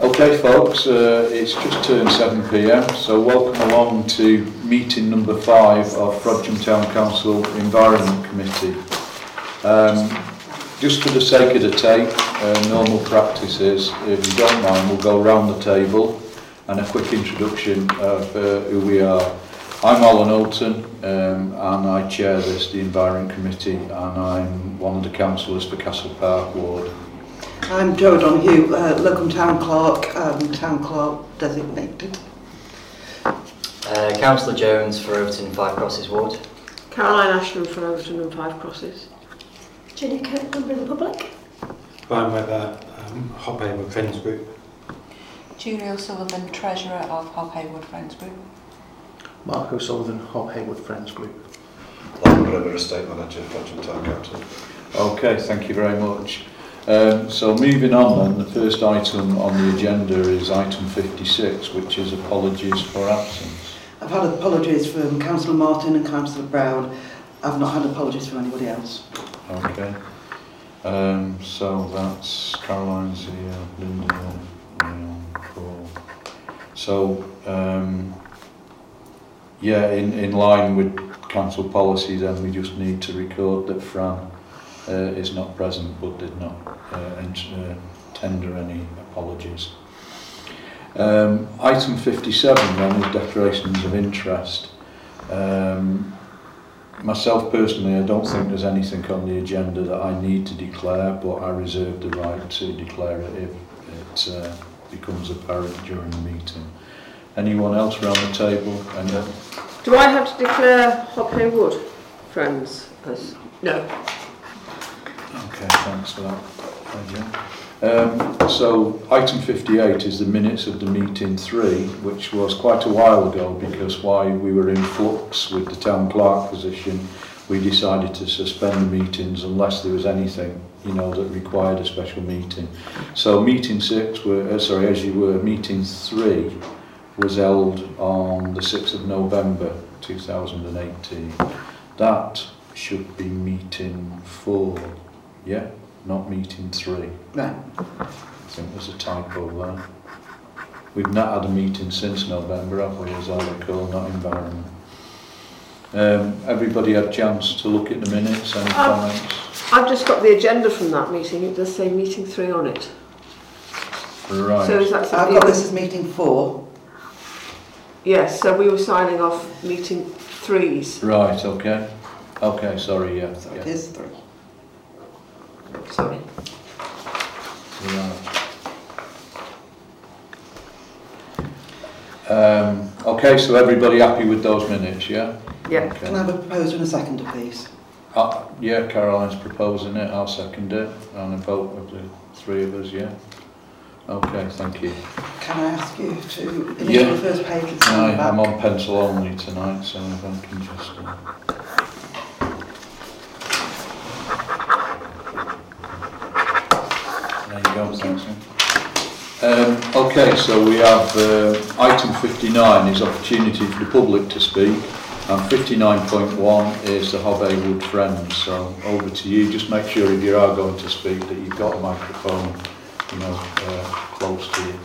Okay, folks, uh, it's just turned 7 pm, so welcome along to meeting number five of Frodsham Town Council Environment Committee. Um, just for the sake of the tape, uh, normal practice is, if you don't mind, we'll go round the table and a quick introduction of uh, who we are. I'm Alan Olton um, and I chair this, the Environment Committee, and I'm one of the councillors for Castle Park Ward. I'm Jo Donahue, uh, local town clerk, um, town clerk designated. Uh, Councillor Jones for Overton and Five Crosses Ward. Caroline Ashton for Overton and Five Crosses. Jenny Kirk, member of the public. Brian Webber, um, Hop Hayward Friends Group. Julie O'Sullivan, Treasurer of Hop Haywood Friends Group. Mark O'Sullivan, Hop Haywood Friends Group. Long River Estate Manager, Frodsham Town Council. Okay, thank you very much. Um, so moving on then, the first item on the agenda is item 56, which is apologies for absence. I've had apologies from Councillor Martin and Councillor Brown. I've not had apologies from anybody else. Okay. Um, so that's Caroline's here, Linda, Leon, Paul. So, um, yeah, in, in line with council policy then we just need to record that Fran uh, is not present but did not uh, uh, tender any apologies. Um, item 57 then is declarations of interest. Um, myself personally, I don't think there's anything on the agenda that I need to declare, but I reserve the right to declare it if it uh, becomes apparent during the meeting. Anyone else around the table? Any? Do I have to declare Hop Haywood friends as... No. Okay, thanks for that. Um, so item 58 is the minutes of the meeting 3, which was quite a while ago because while we were in flux with the town clerk position, we decided to suspend the meetings unless there was anything, you know, that required a special meeting. So meeting 6, were, uh, sorry, as you were, meeting 3 was held on the 6th of November 2018. That should be meeting 4, yeah? not meeting three. Right. I think there's a typo there. We've not had a meeting since November, have we, as I recall, not environment. Um, everybody had a chance to look at the minutes, any Um, comments? I've just got the agenda from that meeting. It does say meeting three on it. Right. So is that I've something... got this as meeting four. Yes, so we were signing off meeting threes. Right, okay. Okay, sorry, yeah. So it yeah. is three. Sorry. Right. Um, okay, so everybody happy with those minutes, yeah? Yeah. Can I have a proposer and a seconder, please? Uh, yeah, Caroline's proposing it, I'll second it, and a vote of the three of us, yeah? Okay, thank you. Can I ask you to Yeah. the first page and I, I'm on pencil only tonight, so if I can just... Uh, thanks. Um, okay, so we have uh, item 59 is opportunity for the public to speak, and 59.1 is the Hobby Wood Friends. So over to you. Just make sure if you are going to speak that you've got a microphone, you know, uh, close to you.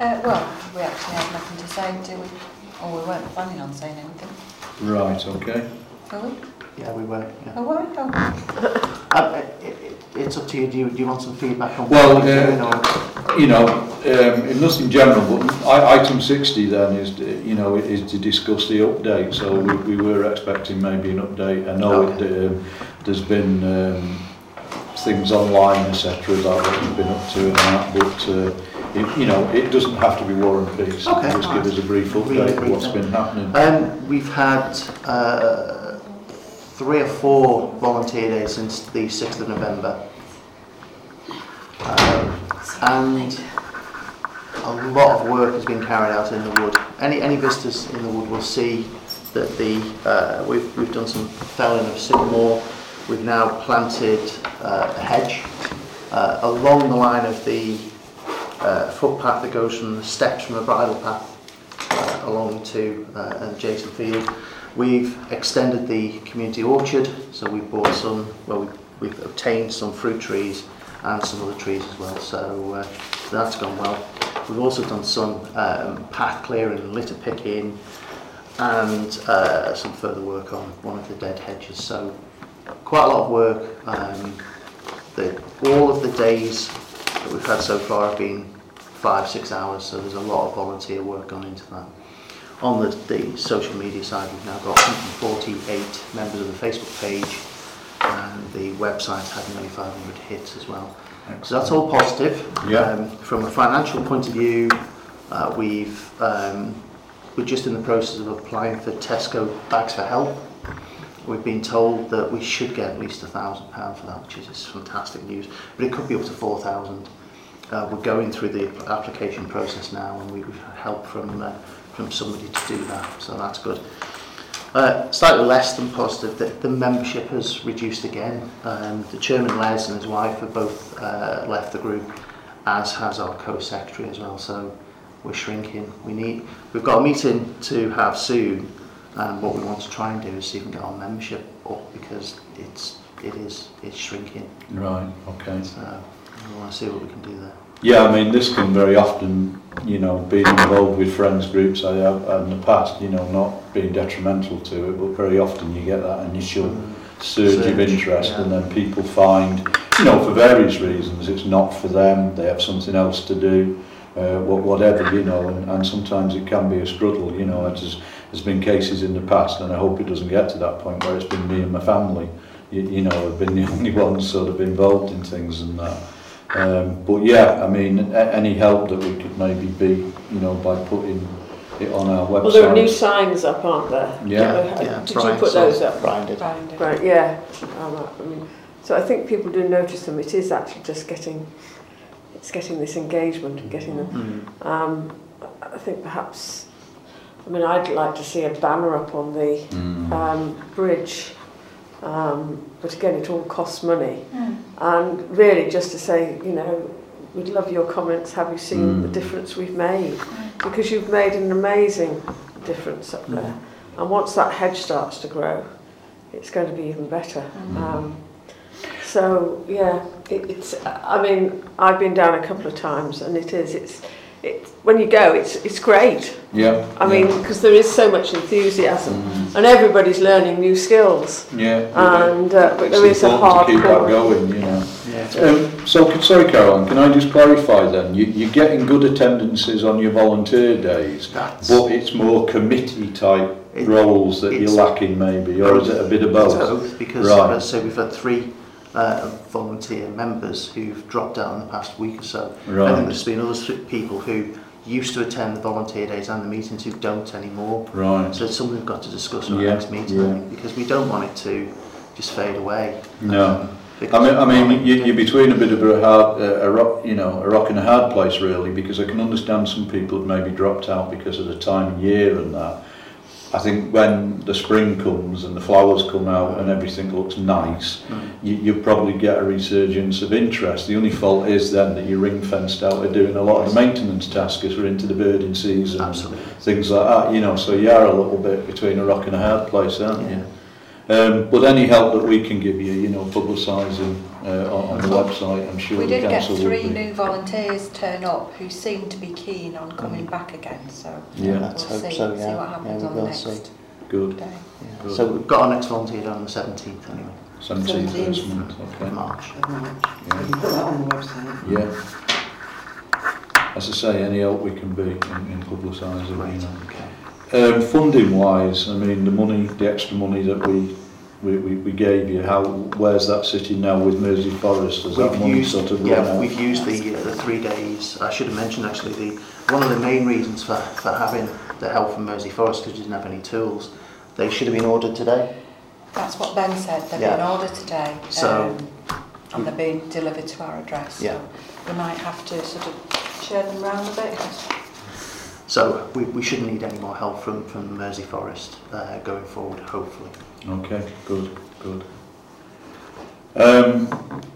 Uh, well, we actually have nothing to say, do we? Or we weren't planning on saying anything. Right, okay. Were we? Yeah, we were. Yeah. Oh, well, don't. Um, it, it, it's up to you. Do you, do you want some feedback on well, what uh, doing? Or? You know, um, in nothing general, but I, item 60 then is, you know, is to discuss the update. So we, we were expecting maybe an update. I know okay. it, um, there's been um, things online, etc., that we've been up to and that, but. Uh, it, you know, it doesn't have to be war and peace. Okay, just right. give us a brief update of what's been happening. Um, we've had uh, three or four volunteer days since the 6th of November. Um, and a lot of work has been carried out in the wood. Any, any visitors in the wood will see that the, uh, we've, we've done some felling of sycamore. We've now planted uh, a hedge uh, along the line of the uh, footpath that goes from the steps from the bridle path uh, along to uh, an adjacent field. We've extended the community orchard, so we've bought some, well, we've, we've obtained some fruit trees and some other trees as well. So uh, that's gone well. We've also done some um, path clearing, litter picking, and uh, some further work on one of the dead hedges. So quite a lot of work. Um, the, all of the days that we've had so far have been five, six hours, so there's a lot of volunteer work gone into that. On the, the social media side, we've now got 148 members of the Facebook page, and the website's had nearly 500 hits as well. So that's all positive. Yeah. Um, from a financial point of view, uh, we've um, we're just in the process of applying for Tesco bags for help. We've been told that we should get at least a thousand pound for that, which is fantastic news. But it could be up to four thousand. Uh, we're going through the application process now, and we- we've had help from uh, from somebody to do that, so that's good. Uh, slightly less than positive that the membership has reduced again. Um, the chairman Les and his wife have both uh, left the group, as has our co-secretary as well. So we're shrinking. We need we've got a meeting to have soon, and what we want to try and do is see if we can get our membership up because it's it is it's shrinking. Right. Okay. So we want to see what we can do there. Yeah, I mean, this can very often, you know, being involved with friends groups I have in the past, you know, not being detrimental to it, but very often you get that initial surge, surge of interest yeah. and then people find, you know, for various reasons, it's not for them, they have something else to do, uh, whatever, you know, and, and sometimes it can be a struggle, you know, it's, there's been cases in the past, and I hope it doesn't get to that point where it's been me and my family, you, you know, have been the only ones sort of involved in things and that. Um, but yeah, I mean, a- any help that we could maybe be, you know, by putting it on our website. Well, there are new signs up, aren't there? Yeah, Uh, yeah, Did Brian you put saw- those up? Brian did. Brian did. Right, yeah. Um, I mean, so I think people do notice them. It is actually just getting, it's getting this engagement and getting them. Mm. Um, I think perhaps, I mean, I'd like to see a banner up on the Mm. um, bridge, Um, but again, it all costs money. Mm. And really, just to say, you know, we'd love your comments. Have you seen mm. the hmm. difference we've made? Hmm. Because you've made an amazing difference up there. Hmm. And once that hedge starts to grow, it's going to be even better. Um, so yeah, it, it's. I mean, I've been down a couple of times, and it is. It's It, when you go, it's it's great. Yeah. I yeah. mean, because there is so much enthusiasm, Mm. and everybody's learning new skills. Yeah. And uh, but there is a important hard to keep that going, you know. Yeah. it's Um, so, c- sorry, Caroline, can I just clarify then? You, you're getting good attendances on your volunteer days, That's- but it's more committee type It- roles that you're lacking maybe, or is it a bit of both? Both, because Right. as I say, we've had three uh, volunteer members who've dropped out in the past week or so. Right. I think there's been other people who used to attend the volunteer days and the meetings who don't anymore. Right. So it's something we've got to discuss in yeah, next meeting, yeah. think, because we don't want it to just fade away. No. Um, I mean, I mean, you, you're between a bit of a hard, uh, a rock, you know, a rock and a hard place really, because I can understand some people have maybe dropped out because of the time of year and that. I think when the spring comes and the flowers come out and everything looks nice, mm. you, you probably get a resurgence of interest. The only fault is then that you're ring fenced out of doing a lot of the maintenance tasks as we're into the birding season, Absolutely. things like that. You know, so you are a little bit between a rock and a hard place, aren't yeah. you? Um, but any help that we can give you, you know, publicising uh, on, on the website. I'm sure we the did get three new volunteers turn up who seem to be keen on coming mm. back again. So yeah, uh, we'll hope see, so. Yeah, see what happens yeah, on the next. See. Good. Day. Yeah. Good. So we've got our next volunteer on the 17th anyway. 17th, 17th. this month, okay. March. Of March. Yeah. You can put that on the website. Yeah. As I say, any help we can be in, in publicising. Right. You know. okay. Um, funding wise, I mean, the money, the extra money that we we, we, we gave you. How where's that sitting now with Mersey Forest? Has we've that money used, sort of yeah, out? we've used the uh, the three days. I should have mentioned actually the one of the main reasons for, for having the help from Mersey Forest because you didn't have any tools. They should have been ordered today. That's what Ben said. They've yeah. been ordered today. So. Um, and they're being delivered to our address. Yeah. So we might have to sort of share them around a bit. So we, we shouldn't need any more help from, from Mersey Forest uh, going forward, hopefully. Okay, good, good. Um,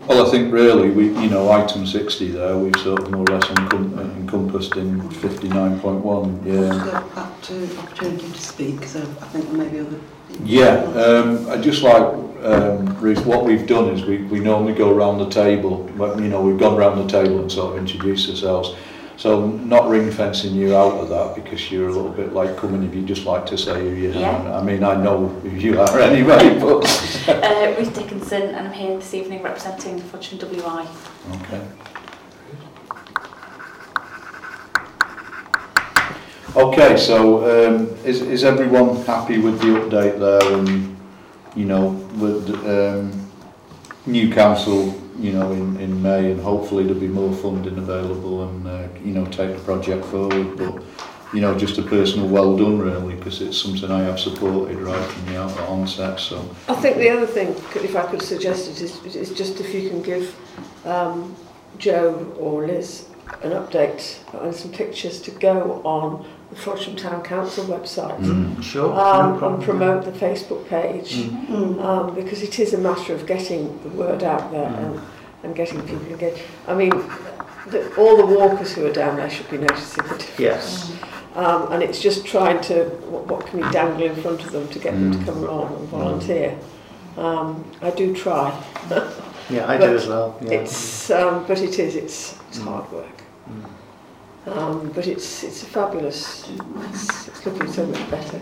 well, I think really, we, you know, item 60 there, we've sort of more or less encom encompassed in 59.1, yeah. Go back to opportunity to speak, so I think there may be other... Yeah, um, I just like, um, Ruth, what we've done is we, we normally go around the table, but, you know, we've gone round the table and sort of introduced ourselves. So not ring fencing you out of that because you're a little bit like coming if you just like to say who you Yeah. are. I mean, I know who you are anyway, but... Uh, Ruth Dickinson, and I'm here this evening representing Frodsham WI. Okay. Okay, so um, is, is everyone happy with the update there and, you know, with um, new council, you know, in, in May, and hopefully there'll be more funding available and, uh, you know, take the project forward. But, you know, just a personal well done, really, because it's something I have supported right from the out onset. So I think the other thing, if I could suggest it, is, is just if you can give um, Joe or Liz an update and some pictures to go on the Frodsham Town Council website. Mm, sure, Um, problem. and promote the Facebook page Mm. Mm. um, because it is a matter of getting the word out there Mm. and, and getting people engaged. I mean, the, all the walkers who are down there should be noticing the difference. Yes. Um, and it's just trying to, what, what can we dangle in front of them to get them Mm. to come along and volunteer. Um, I do try. Yeah, I do as well. Yeah. It's, um, but it is, it's, it's Mm. hard work. Um, but it's, it's a fabulous, it's, it's looking so much better.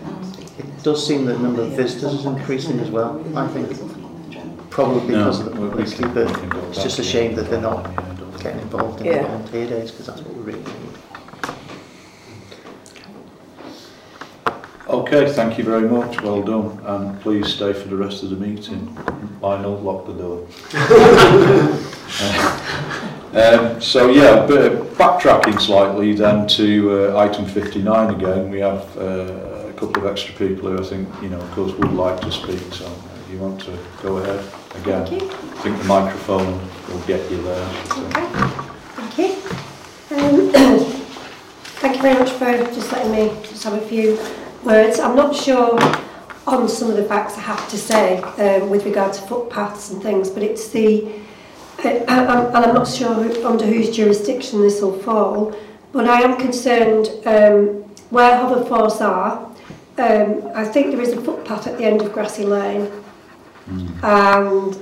It does seem that the number of visitors is increasing as well, I think. Probably because of the we- we publicity, but we can go it's just a shame that they're not other one, yeah, don't we? getting involved in the volunteer days because that's what we really need. Okay, thank you very much, well done, and please stay for the rest of the meeting. Lionel, lock the door. Um, so yeah, backtracking slightly then to uh, item 59 again, we have uh, a couple of extra people who I think, you know, of course would like to speak, so if you want to go ahead again. Thank you. I think the microphone will get you there. so. Thank you. Um, thank you very much for just letting me just have a few words. I'm not sure on some of the facts I have to say um, with regard to footpaths and things, but it's the, and I'm not sure who, under whose jurisdiction this will fall, but I am concerned um, where hoverforce are. Um, I think there is a footpath at the end of Grassy Lane, and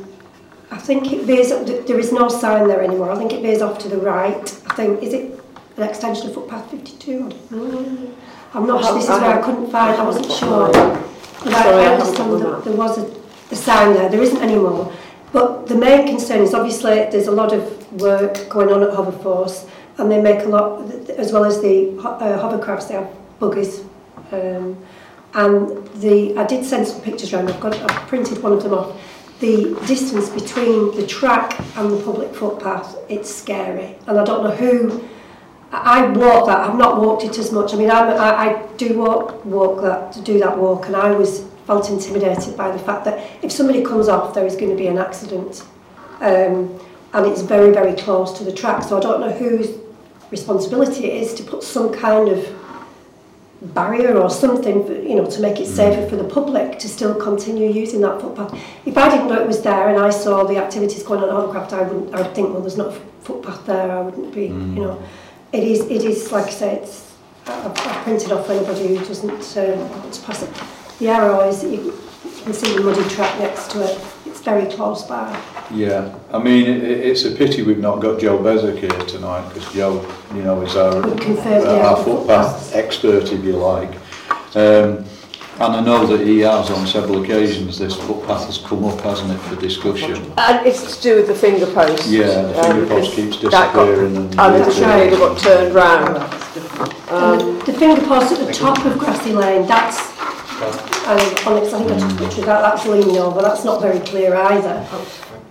I think it veers, there is no sign there anymore. I think it veers off to the right. I think, is it an extension of footpath 52? I don't know. I'm not sure, this is I where I couldn't find, I wasn't sure. But I, I I haven't got understand that there was a, a sign there, there isn't anymore. But the main concern is obviously there's a lot of work going on at Hoverforce and they make a lot, as well as the uh, hovercrafts, they have buggies. Um, and the, I did send some pictures around, I've got, I've printed one of them off. The distance between the track and the public footpath, it's scary. And I don't know who, I walk that, I've not walked it as much. I mean, I'm, I, I do walk, walk that, to do that walk, and I was felt intimidated by the fact that if somebody comes off, there is going to be an accident. Um, and it's very, very close to the track. So I don't know whose responsibility it is to put some kind of barrier or something, you know, to make it safer for the public to still continue using that footpath. If I didn't know it was there and I saw the activities going on at Hovercraft, I wouldn't. I would think, well, there's not a footpath there. I wouldn't be, Mm. you know. It is. It is like I say. It's. I've, I've printed off for anybody who doesn't um, want to pass it. The arrow is that you can see the muddy track next to it. It's very close by. Yeah, I mean, it, it- it's a pity we've not got Joe Bezek here tonight because Joe, you know, is our, confirm, uh, yeah, our the footpath expert, if you like. Um, and I know that he has on several occasions, this footpath has come up, hasn't it, for discussion. And it's to do with the finger post. Yeah, the finger post because keeps that got- disappearing and... And the That's trailer right. got turned round. Um, the, the finger post at the top of Grassy Lane, that's, and Onyx, I think I took a picture of that, that's leaning over, that's not very clear either.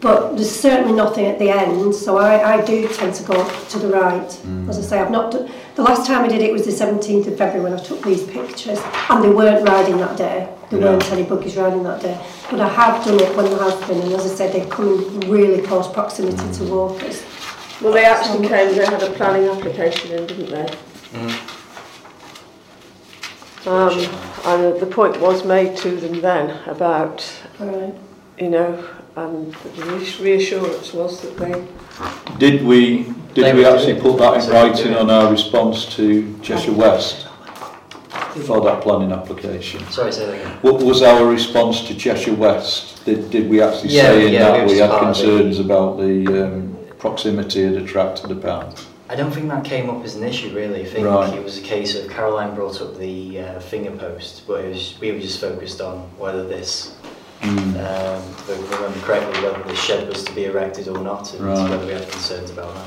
But there's certainly nothing at the end, so I, I do tend to go to the right. As I say, I've not done, the last time I did it was the 17th of February when I took these pictures, and they weren't riding that day. There Yeah. weren't any buggies riding that day. But I have done it when there has been, and as I said, they come in really close proximity to mm. walkers. well, they actually came, they had a planning application in, didn't they? Mm. Um, and the point was made to them then about, right. you know, and the reassurance was that they. Did we did they we actually put that in writing on our response to Cheshire West for that planning application? Sorry, say that again. What was our response to Cheshire West? Did, did we actually yeah, say in yeah, that we, we had concerns about the um, proximity of the track to the pound? I don't think that came up as an issue really. I think Right. it was a case of Caroline brought up the uh, finger post, but it was, we were just focused on whether this, Mm. um, if I remember correctly, whether the shed was to be erected or not, and Right. whether we had concerns about that.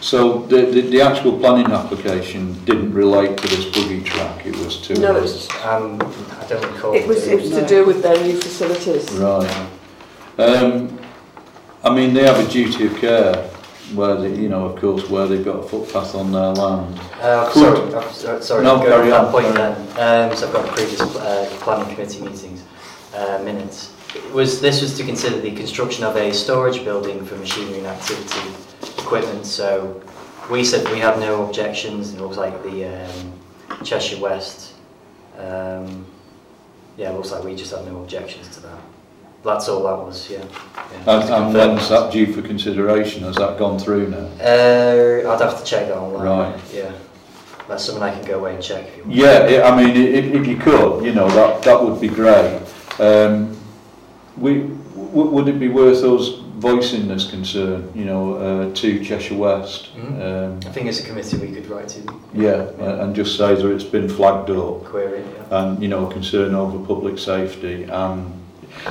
So the, the, the actual planning application didn't relate to this buggy track, it was to... no, it's, Um, I don't recall. it was, it was to do with their new facilities. Right. Um, I mean, they have a duty of care where they, you know, of course, where they've got a footpath on their land. Uh, sorry, I'm sorry, No, going carry to that on, point then. Um, so I've got previous uh, planning committee meetings uh, minutes. It was this was to consider the construction of a storage building for machinery and activity equipment. So we said we have no objections. It looks like the um, Cheshire West. Um, yeah, it looks like we just have no objections to that. That's all that was. Yeah. yeah And, and when's that due for consideration? Has that gone through now? Uh, I'd have to check that online. Right. Yeah. That's something I can go away and check if you want. Yeah, i I mean, if, if you could, you know, that, that would be great. Um, we, w- would it be worth us voicing this concern, you know, uh, to Cheshire West? Mhm. Um, I think it's a committee we could write to yeah, a- and just say that it's been flagged up query. Yeah. and, you know, concern over public safety and,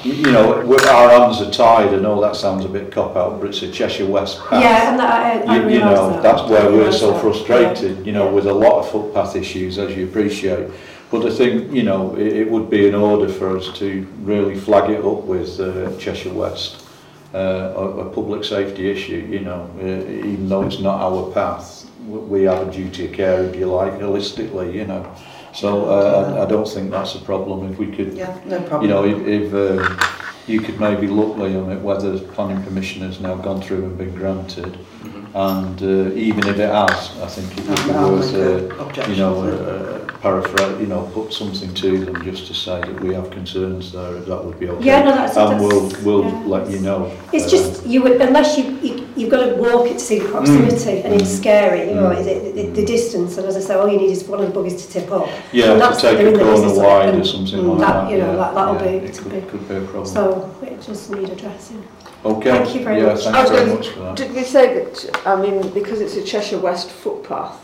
you, you know, our hands are tied. I know that sounds a bit cop out, but it's a Cheshire West path. Yeah, and that, I, I you, you know, that. that's where I we're so that. frustrated. Yeah. You know, with a lot of footpath issues, as you appreciate. But I think you know it, it would be in order for us to really flag it up with uh, Cheshire West, uh, a, a public safety issue. You know, uh, even though it's not our path, we have a duty of care, if you like, holistically. You know. So uh, I, I don't think that's a problem. If we could, yeah, no problem. you know, if, if um, you could maybe look, Liam, at it whether planning permission has now gone through and been granted. Mm -hmm. And uh, even if it has, I think it would be worth, uh, you know, a, paraphrase, you know, put something to them just to say that we have concerns there, if that would be okay. Yeah, no, that's- And we'll, that's- we'll yeah. let you know. It's um, just you would unless you, you you've got to walk it to see the proximity, and it's Mm. scary. You know, Mm. the, the, the distance, and as I say, all you need is one of the buggies to tip up. Yeah, and to that's take a in corner business of it, wide or something mm, like that, that. you know, yeah, that- that'll yeah, be- It to could, be- could be a problem. So it just need addressing. Okay. Thank you very yeah, much. I thanks was very much for that. Did we say that, I mean, because it's a Cheshire West footpath,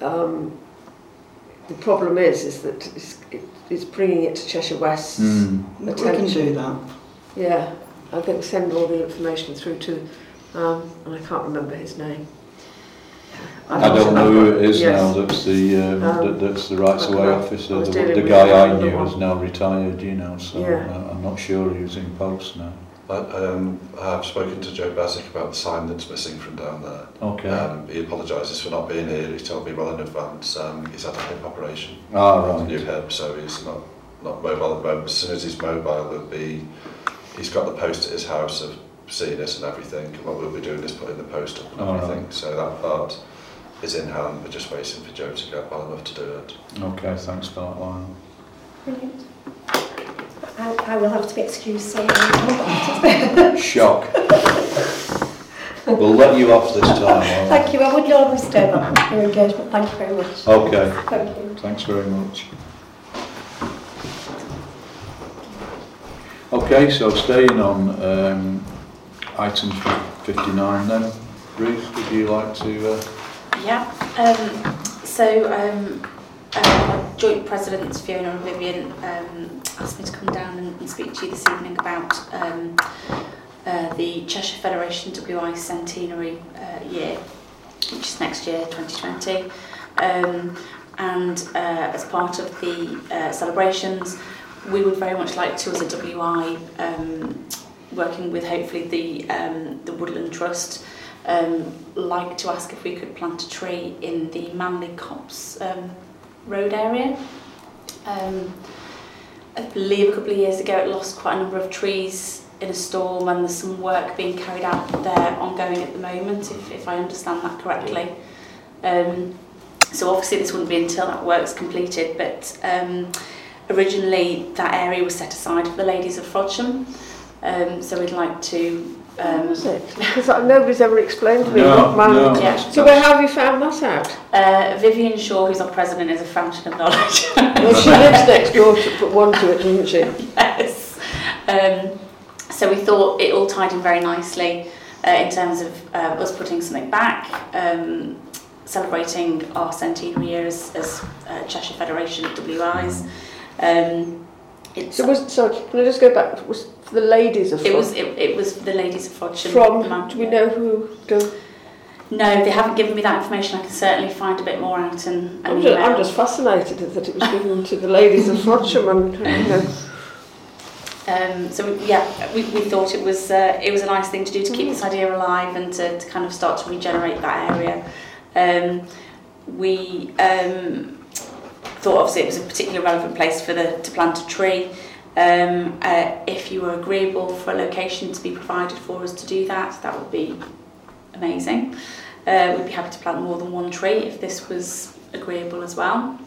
um, the problem is is that it's, it, it's bringing it to Cheshire West's mm. attention. We can do that. Yeah, I think send all the information through to, um, and I can't remember his name. I, I don't know who it is yes. now. That's the um, um, that's the rights away officer. The, the guy I knew is now retired. You know, so yeah. Uh, I'm not sure he was in post now. I, um, I've spoken to Joe Basic about the sign that's missing from down there. Okay. Um, he apologises for not being here. He told me well in advance. Um, he's had a hip operation, ah, right. new hip, so he's not not mobile at the moment. As soon as he's mobile, he'll be. He's got the post at his house of seeing us and everything. And what we'll be doing is putting the post up and All right. everything. So that part is in hand. We're just waiting for Joe to get well enough to do it. Okay, thanks for that, Lionel. Brilliant. I, I will have to be excused. So Shock. we'll let you off this time. Thank you. I would normally stay, but your engagement. Thank you very much. Okay, Thank you. thanks very much. Okay, so staying on um, item 59 then, Ruth, would you like to... Uh, Yeah. Um, so um, uh, joint presidents Fiona and Vivian um, asked me to come down and, and speak to you this evening about um, uh, the Cheshire Federation WI centenary uh, year, which is next year, 2020. Um, and uh, as part of the uh, celebrations, we would very much like to, as a WI, um, working with hopefully the um, the Woodland Trust, um, like to ask if we could plant a tree in the Manley Copse um, road area. Um, I believe a couple of years ago it lost quite a number of trees in a storm and there's some work being carried out there ongoing at the moment, if, if I understand that correctly. Um, so obviously this wouldn't be until that work's completed, but um, originally that area was set aside for the ladies of Frodsham. Um, so we'd like to How Um, was it? Because I- nobody's ever explained to me No, what man. no. Yeah. So where have you found that out? uh, Vivian Shaw, who's our president, is a fountain of knowledge. Well, she lives next door to put one to it, doesn't she? yes. Um, so we thought it all tied in very nicely uh, in terms of uh, us putting something back, um, celebrating our centenary year as, as uh, Cheshire Federation of WIs. Um, it's, So was sorry, can I just go back? Was for the ladies of it was it, it was the ladies of Frodsham. from. Mount- Do we know who? Do, No, they haven't given me that information. I can certainly find a bit more out in an I'm, just, I'm just fascinated that it was given to the ladies of Frodsham, and you know. Um, so we, yeah, we, we thought it was uh, it was a nice thing to do to keep this idea alive and to, to kind of start to regenerate that area. Um, we um, thought obviously it was a particularly relevant place for the to plant a tree. Um, uh, if you were agreeable for a location to be provided for us to do that, that would be amazing. Uh, we'd be happy to plant more than one tree if this was agreeable as well,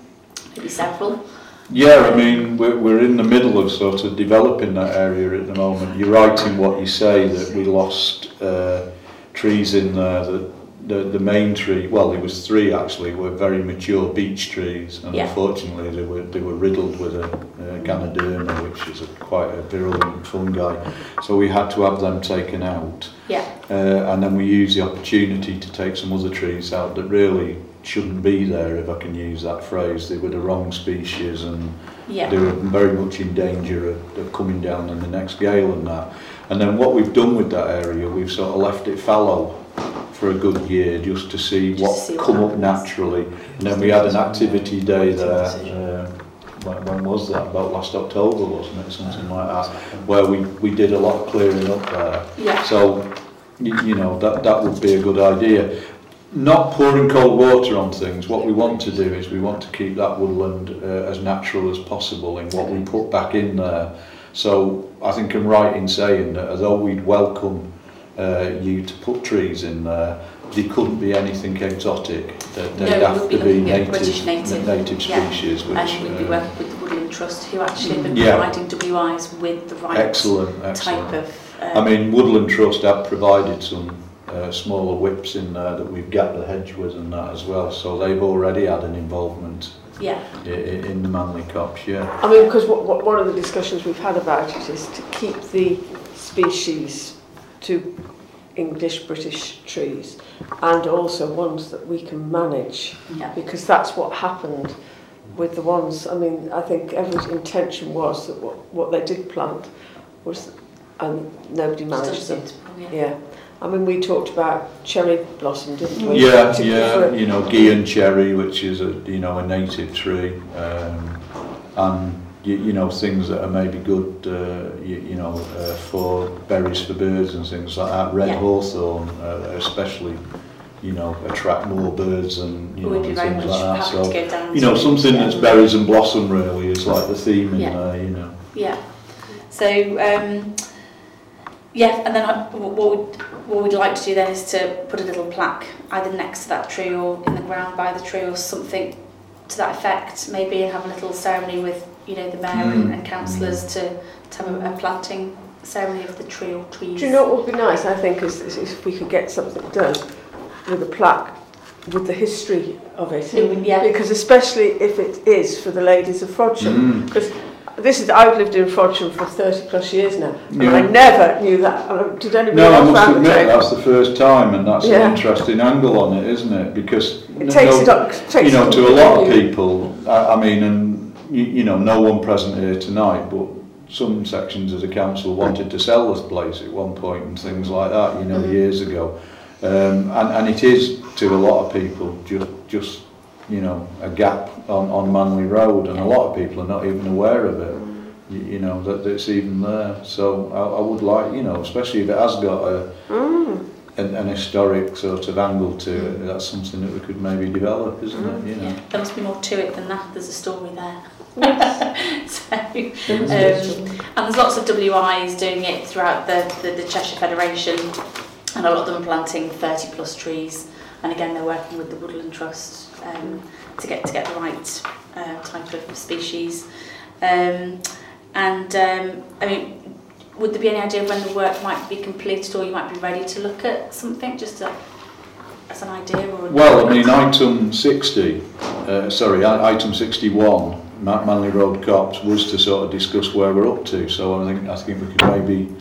maybe several. Yeah, I mean, we're, we're in the middle of sort of developing that area at the moment. You're right in what you say that we lost uh, trees in there that the, the main tree, well, there was three actually, were very mature beech trees, and Yeah. unfortunately they were they were riddled with a, a Ganoderma, which is a, quite a virulent fungi. So we had to have them taken out. Yeah. Uh, and then we used the opportunity to take some other trees out that really shouldn't be there, if I can use that phrase. They were the wrong species and Yeah. they were very much in danger of, of coming down in the next gale and that. And then what we've done with that area, we've sort of left it fallow for a good year just to see Just what to see what come up naturally. And then we had an activity day there. Uh, when, when was that? About last October, wasn't it? Something like that. Where we, we did a lot of clearing up there. Yeah. So, you, you know, that, that would be a good idea. Not pouring cold water on things. What we want to do is we want to keep that woodland uh, as natural as possible in what we put back in there. So I think I'm right in saying that although we'd welcome uh, you to put trees in there, they couldn't be anything exotic. They- They'd No, have be to be looking native, British native, native yeah. species. Which, and we'd be uh, working with the Woodland Trust, who actually have been Yeah. providing WIs with the right excellent, type of. Um, I mean, Woodland Trust have provided some uh, smaller whips in there that we've got the hedge with and that as well. So they've already had an involvement yeah, i- i- in the Manley Copse, yeah. I mean, because what, what, one of the discussions we've had about it is to keep the species to English British trees and also ones that we can manage yeah, because that's what happened with the ones. I mean, I think everyone's intention was that what, what they did plant was, and nobody still managed them. suitable, yeah. Yeah. I mean, we talked about cherry blossom, didn't we? Yeah, To- yeah, you know, gean cherry, which is a, you know, a native tree, um, and, you, you know, things that are maybe good, uh, you, you know, uh, for berries for birds and things like that. Red Yeah. hawthorn, uh, especially, you know, attract more birds and, you know, We'd be and things like that. So, to go down you know, something that's berries and blossom really is like the theme in Yeah. there, you know. Yeah. So, um, yeah, and then I, what, we'd, what we'd like to do then is to put a little plaque either next to that tree or in the ground by the tree or something to that effect. Maybe have a little ceremony with, you know, the mayor and, Mm. and councillors to, to have a, a planting ceremony of the tree or trees. Do you know what would be nice, I think, is, is if we could get something done with a plaque with the history of it. It would- yeah. Because especially if it is for the ladies of Frodsham. Mm. Because this is, I've lived in Frodsham for 30 plus years now. And Yeah. I never knew that. Did anybody No, I else must admit that's the first time, and that's Yeah. an interesting angle on it, isn't it? Because it takes no, it up. Takes you know, to a lot of people, I, I mean, and you, you know, no one present here tonight, but some sections of the council wanted to sell this place at one point and things like that, you know, mm -hmm. years ago. Um, and, and it is to a lot of people just, just you know, a gap on, on Manly Road, and a lot of people are not even aware of it, you, you know, that, that it's even there. So I, I would like, you know, especially if it has got a. Mm an, an historic sort of angle to it. Mm. That's something that we could maybe develop, isn't mm. it? Mm-hmm. You know? Yeah. There must be more to it than that. There's a story there. so, um, and there's lots of WIs doing it throughout the, the, the Cheshire Federation, and a lot of them planting 30 plus trees. And again, they're working with the Woodland Trust um, to get to get the right uh, type of species. Um, and um, I mean, would there be any idea of when the work might be completed or you might be ready to look at something just to, as an idea or? a- Well, I mean, item 60, uh, sorry, item 61, Ma- Manley Road Copse, was to sort of discuss where we're up to. So I think I think we could maybe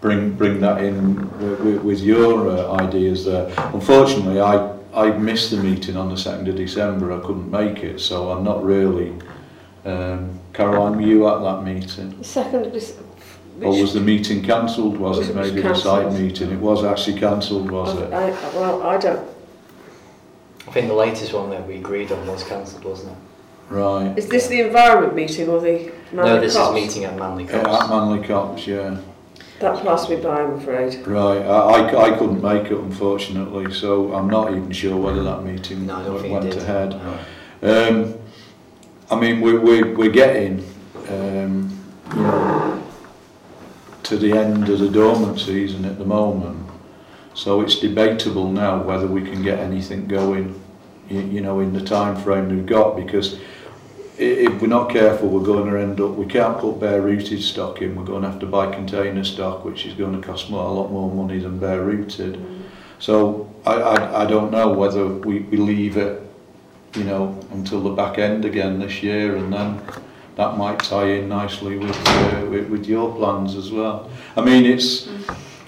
bring bring that in with, with your uh, ideas there. Unfortunately, I I missed the meeting on the 2nd of December. I couldn't make it, so I'm not really. Um, Caroline, were you at that meeting? Second of this, Or was the meeting cancelled? Was Was it it- maybe the site cancelled? meeting? It was actually cancelled, was it? I, well, I don't. I think the latest one that we agreed on was cancelled, wasn't it? Right. Is this the environment meeting or the? no, Manor this Cops? is meeting at Manley Yeah, at Manley Copse, yeah. That passed me by, I'm afraid. Right, I, I, I couldn't make it unfortunately, so I'm not even sure whether that meeting No, I don't think went did. ahead. No. Um, I mean, we're, we're, we're getting, um, you know, to the end of the dormant season at the moment, so it's debatable now whether we can get anything going, you, know, in the time frame we've got, because if we're not careful, we're going to end up, we can't put bare rooted stock in, we're going to have to buy container stock, which is going to cost more, a lot more money than bare rooted. So I, I, I don't know whether we, we leave it, you know, until the back end again this year, and then that might tie in nicely with, uh, with, with your plans as well. I mean, it's,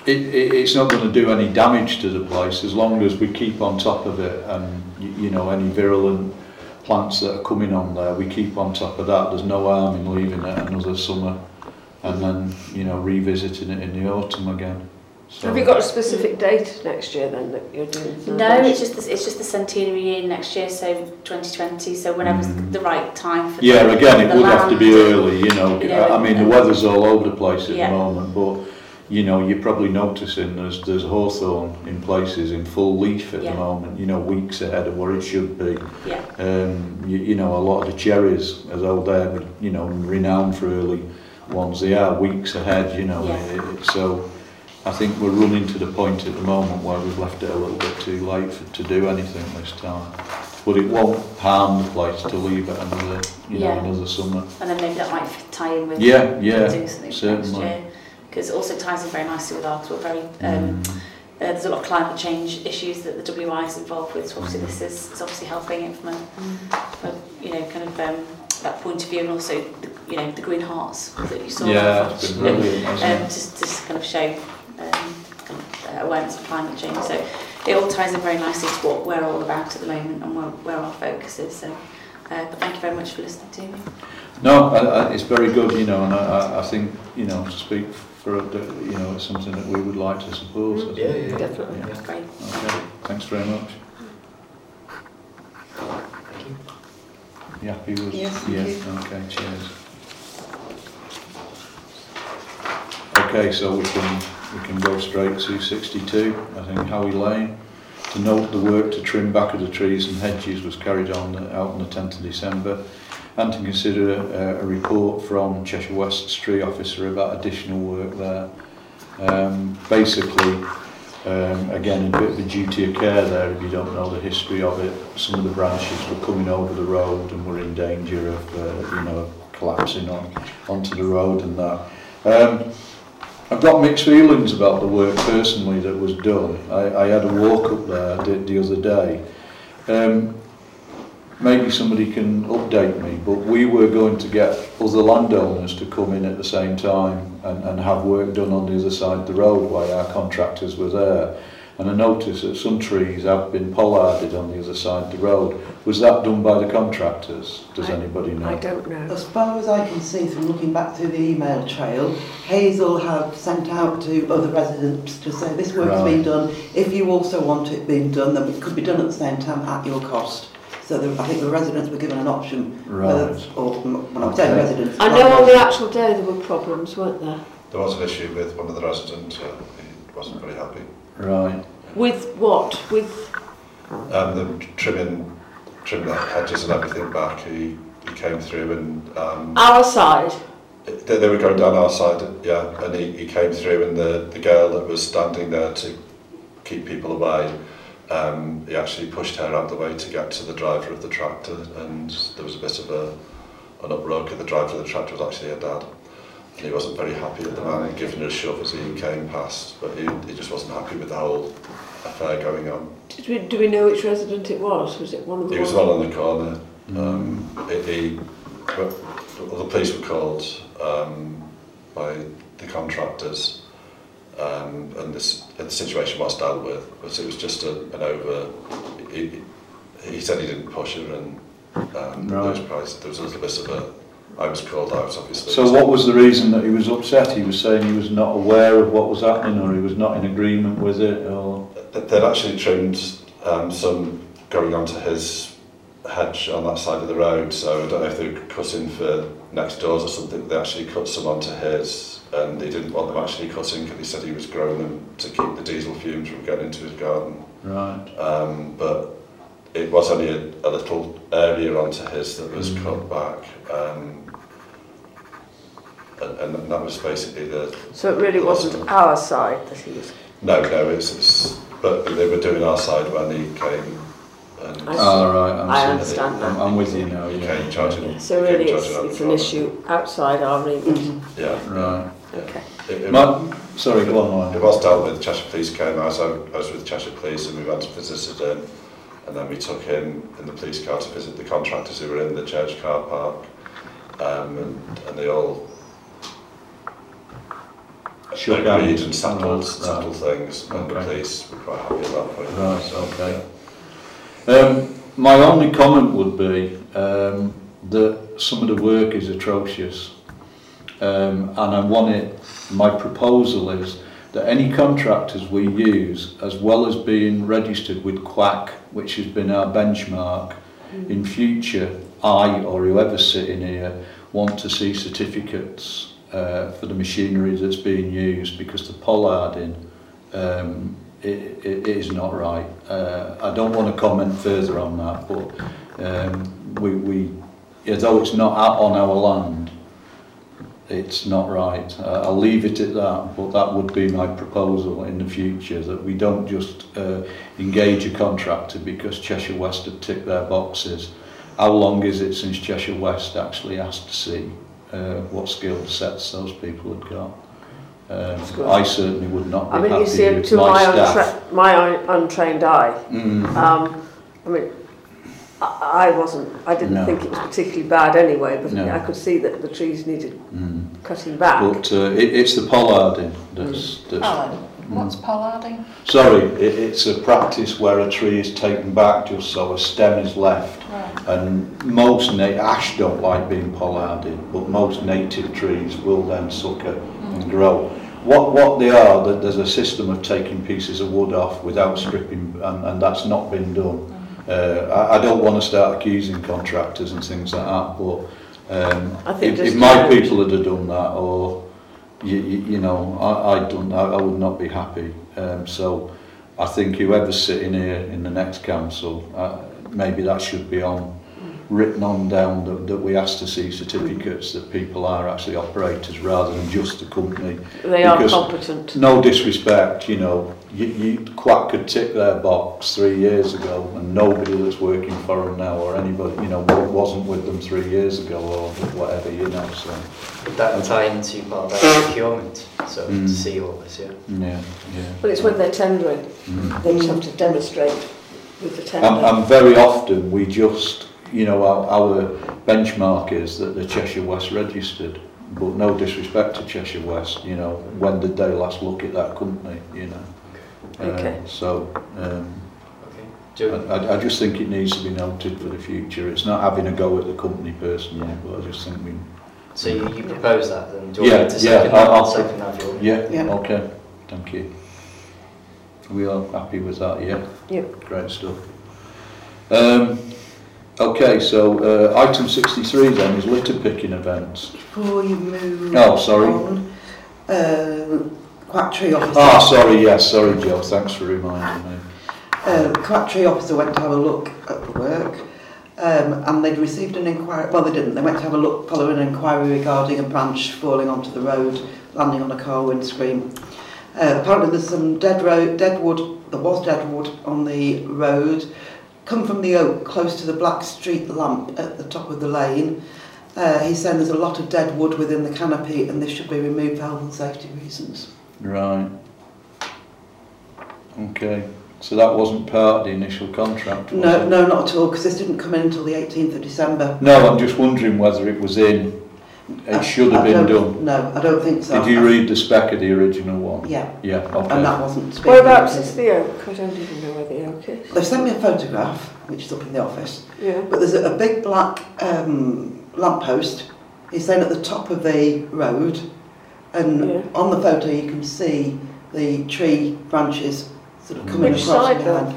it, it, it's not going to do any damage to the place as long as we keep on top of it and, you, you know, any virulent plants that are coming on there, we keep on top of that. There's no harm in leaving it another summer and then, you know, revisiting it in the autumn again. So, Have you got a specific date next year then that you're doing? No, it's just the, it's just the centenary year next year, so 2020. So whenever's Mm. the right time for Yeah, the, again, it the would have to be early, you know. You know, I I mean, the and- weather's all over the place at Yeah. the moment, but, you know, you're probably noticing there's, there's hawthorn in places in full leaf at Yeah. the moment, you know, weeks ahead of where it should be. Yeah, Um, you, you know, a lot of the cherries, although they're, you know, renowned for early ones, they are weeks ahead, you know. Yeah. It, it, so I think we're running to the point at the moment where we've left it a little bit too late for, to do anything this time. But it won't harm the place to leave it another, you know, Yeah. another summer. and then maybe that might fit- tie in with Yeah, yeah, doing something next certainly. Because it also ties in very nicely with ours. We're very um, Mm. uh, there's a lot of climate change issues that the WI is involved with. So obviously Mm. this is, is obviously helping it from a, from a you know kind of um, that point of view, and also the, you know the green hearts that you saw. Yeah, it's been brilliant, hasn't um, just just kind of show um, kind of, uh, awareness of climate change. So it all ties in very nicely to what we're all about at the moment and where, where our focus is. So, uh, but thank you very much for listening to me. No, I, I, it's very good, you know, and I, I- I think, you know, to speak for, the- you know, it's something that we would like to support. I Yeah, think. yeah, Definitely. Yeah. Great. Okay, thanks very much. Thank you. You happy with? Yes, thank yeah, you. okay, cheers. Okay, so we can, we can go straight to 62, I think Howie Lane. To note the work to trim back of the trees and hedges was carried on out on the 10th of December and to consider a, a report from Cheshire West's tree officer about additional work there. Um, basically, um, again, a bit of a duty of care there if you don't know the history of it. Some of the branches were coming over the road and were in danger of, uh, you know, collapsing on, onto the road and that. Um, I've got mixed feelings about the work personally that was done. I, I had a walk up there the, the other day. Um, maybe somebody can update me, but we were going to get other landowners to come in at the same time and, and have work done on the other side of the road while our contractors were there and I noticed that some trees have been pollarded on the other side of the road. Was that done by the contractors? Does I, anybody know? I don't know. As far as I can see from looking back through the email trail, Hazel had sent out to other residents to say this work's right. been done. If you also want it being done, then it could be done at the same time at your cost. So the, I think the residents were given an option. Right. Or, when I was residents... I know on the actual day there were problems, weren't there? There was an issue with one of the residents. Uh, wasn't very happy. Right. With what? With Um, the trimming, trimming the hedges and everything back, he, he came through and um, our side? they, they were going down our side, yeah, and he, he came through and the, the girl that was standing there to keep people away, um, he actually pushed her out of the way to get to the driver of the tractor and there was a bit of a, an uproar 'cause the driver of the tractor was actually her dad. and he wasn't very happy at the man giving her a shove as he came past, but he, he just wasn't happy with the whole affair going on. Did we, do we know which resident it was? Was it one of the He was well on the corner. Mm. Um, it, he, but the police were called um, by the contractors um, and this and the situation was dealt with but it was just a, an over he, he said he didn't push her and um, right. there, was probably, there was a little bit of a I was called out, obviously. So what was the reason that he was upset? He was saying he was not aware of what was happening or he was not in agreement with it? or They'd actually trimmed um, some going onto his hedge on that side of the road, so I don't know if they were cutting for next doors or something, they actually cut some onto his and they didn't want them actually cutting because he said he was growing them to keep the diesel fumes from getting into his garden. Right. Um, but it was only a, a little area onto his that was mm. cut back. Um, and, and that was basically the So it really wasn't our side that he was... No, no, it's, it's but they were doing our side when he came. And I see. Oh, right. I'm I sorry. understand I'm, that. I'm with you now, he yeah. came charging. So really it's, it's an issue outside our remit. Yeah. Right. Okay. It, it, My, sorry, go on, it was dealt with. Cheshire Police came out. I, I was with Cheshire Police, and we went and visited him. And then we took him in the police car to visit the contractors who were in the church car park. Um, and, and they all Shook agreed and settled, settled things. And the Okay. police were quite happy at that point. Right, okay. Um, my only comment would be um, that some of the work is atrocious. Um, and I want it, my proposal is that any contractors we use, as well as being registered with QUAC, which has been our benchmark, in future, I or whoever's sitting here want to see certificates uh, for the machinery that's being used because the pollarding um, it, it is not right. Uh, I don't want to comment further on that, but um, we, we, although it's not out on our land, it's not right. Uh, I'll leave it at that, but that would be my proposal in the future, that we don't just uh, engage a contractor because Cheshire West have ticked their boxes. How long is it since Cheshire West actually asked to see uh, what skill sets those people had got. Um, I certainly would not I be I mean, happy you see, with to my, my, staff. my untrained eye, mm. um, I mean, I, I wasn't, I didn't no. think it was particularly bad anyway, but no. I could see that the trees needed mm. cutting back. But uh, it, it's the pollarding that's, mm. that's oh. What's mm. pollarding? Sorry, it, it's a practice where a tree is taken back just so a stem is left. Right. And most, na ash don't like being pollarded, but most native trees will then sucker mm. and grow. What, what they are, that there's a system of taking pieces of wood off without stripping, and, and that's not been done. Mm. Uh, I, I don't want to start accusing contractors and things like that, but um, I think if, if my people had done that, or you, you you know, I, I don't, I, I would not be happy. Um, so I think whoever's sitting here in the next council, uh, maybe that should be on written on down that, that we ask to see certificates that people are actually operators rather than just the company. They are because- competent. No disrespect, you know, you, you Quack could tick their box three years ago and nobody that's working for them now or anybody, you know, wasn't with them three years ago or whatever, you know, so, Would that tie into part of that procurement? So Mm. to see all this, yeah. yeah, yeah. But it's when they're tendering, Mm. they just have to demonstrate with the tender. And, and very often we just, you know, our, our benchmark is that the Cheshire West registered. But no disrespect to Cheshire West, you know, when did they last look at that company, you know? Uh, okay. Uh, so, um, okay. I, I just think it needs to be noted for the future. It's not having a go at the company personally, yeah. but I just think we... So you, you propose that then? Do you yeah, want to second yeah, that? I'll, I'll second that. Yeah, yeah, okay. Thank you. We are happy with that, yeah? Yeah. Great stuff. Um, Okay, so uh, item 63 then is litter picking events. Before you move Oh, sorry. on, uh, Quackery officer, Ah, sorry, yes, sorry, Joe, thanks for reminding me. uh, Quackery officer went to have a look at the work um, and they'd received an inquiry, well they didn't, they went to have a look following an inquiry regarding a branch falling onto the road, landing on a car windscreen. Uh, apparently there's some dead, road, dead wood, there was dead wood on the road come from the oak close to the Black Street lamp at the top of the lane. Uh, he's saying there's a lot of dead wood within the canopy and this should be removed for health and safety reasons. Right. Okay. So that wasn't part of the initial contract? No, it? no, not at all, because this didn't come in until the 18th of December. No, I'm just wondering whether it was in. It I- should have I been done. No, I don't think so. Did you read the spec of the original one? Yeah, Yeah, and that wasn't speaking. Whereabouts is the oak? I don't even know where the oak is. They've sent me a photograph, which is up in the office, Yeah. but there's a, a big black um, lamppost. He's then at the top of the road, and Yeah. on the photo you can see the tree branches sort of coming Which across side, behind.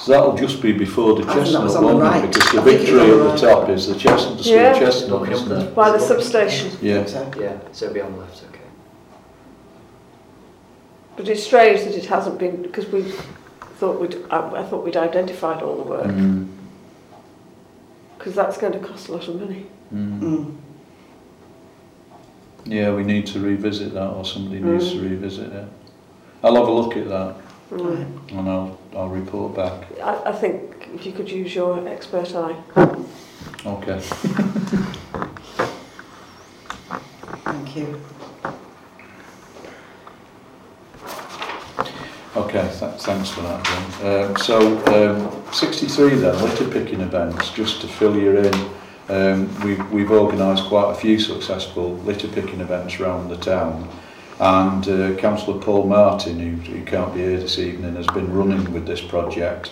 So that'll just be before the I chestnut, was on the won't it? Because the I think big it's tree on at the the right. top is the chestnut, the Yeah. chestnut, Looking up isn't there. it? By the substation. Yeah. So, Yeah, so it'll be on the left, okay. But it's strange that it hasn't been, because we thought we'd, I, I thought we'd identified all the work, Mm, because that's going to cost a lot of money. mm. mm. Yeah, we need to revisit that, or somebody needs Mm. to revisit it. I'll have a look at that, Mm. and I'll, I'll report back. I, I think if you could use your expert eye. Okay. Thank you. Okay, th- thanks for that, John. Um, so, um, 63 then, litter picking events, just to fill you in. Um, we've, we've organised quite a few successful litter picking events around the town. And uh, Councillor Paul Martin, who, who can't be here this evening, has been running with this project,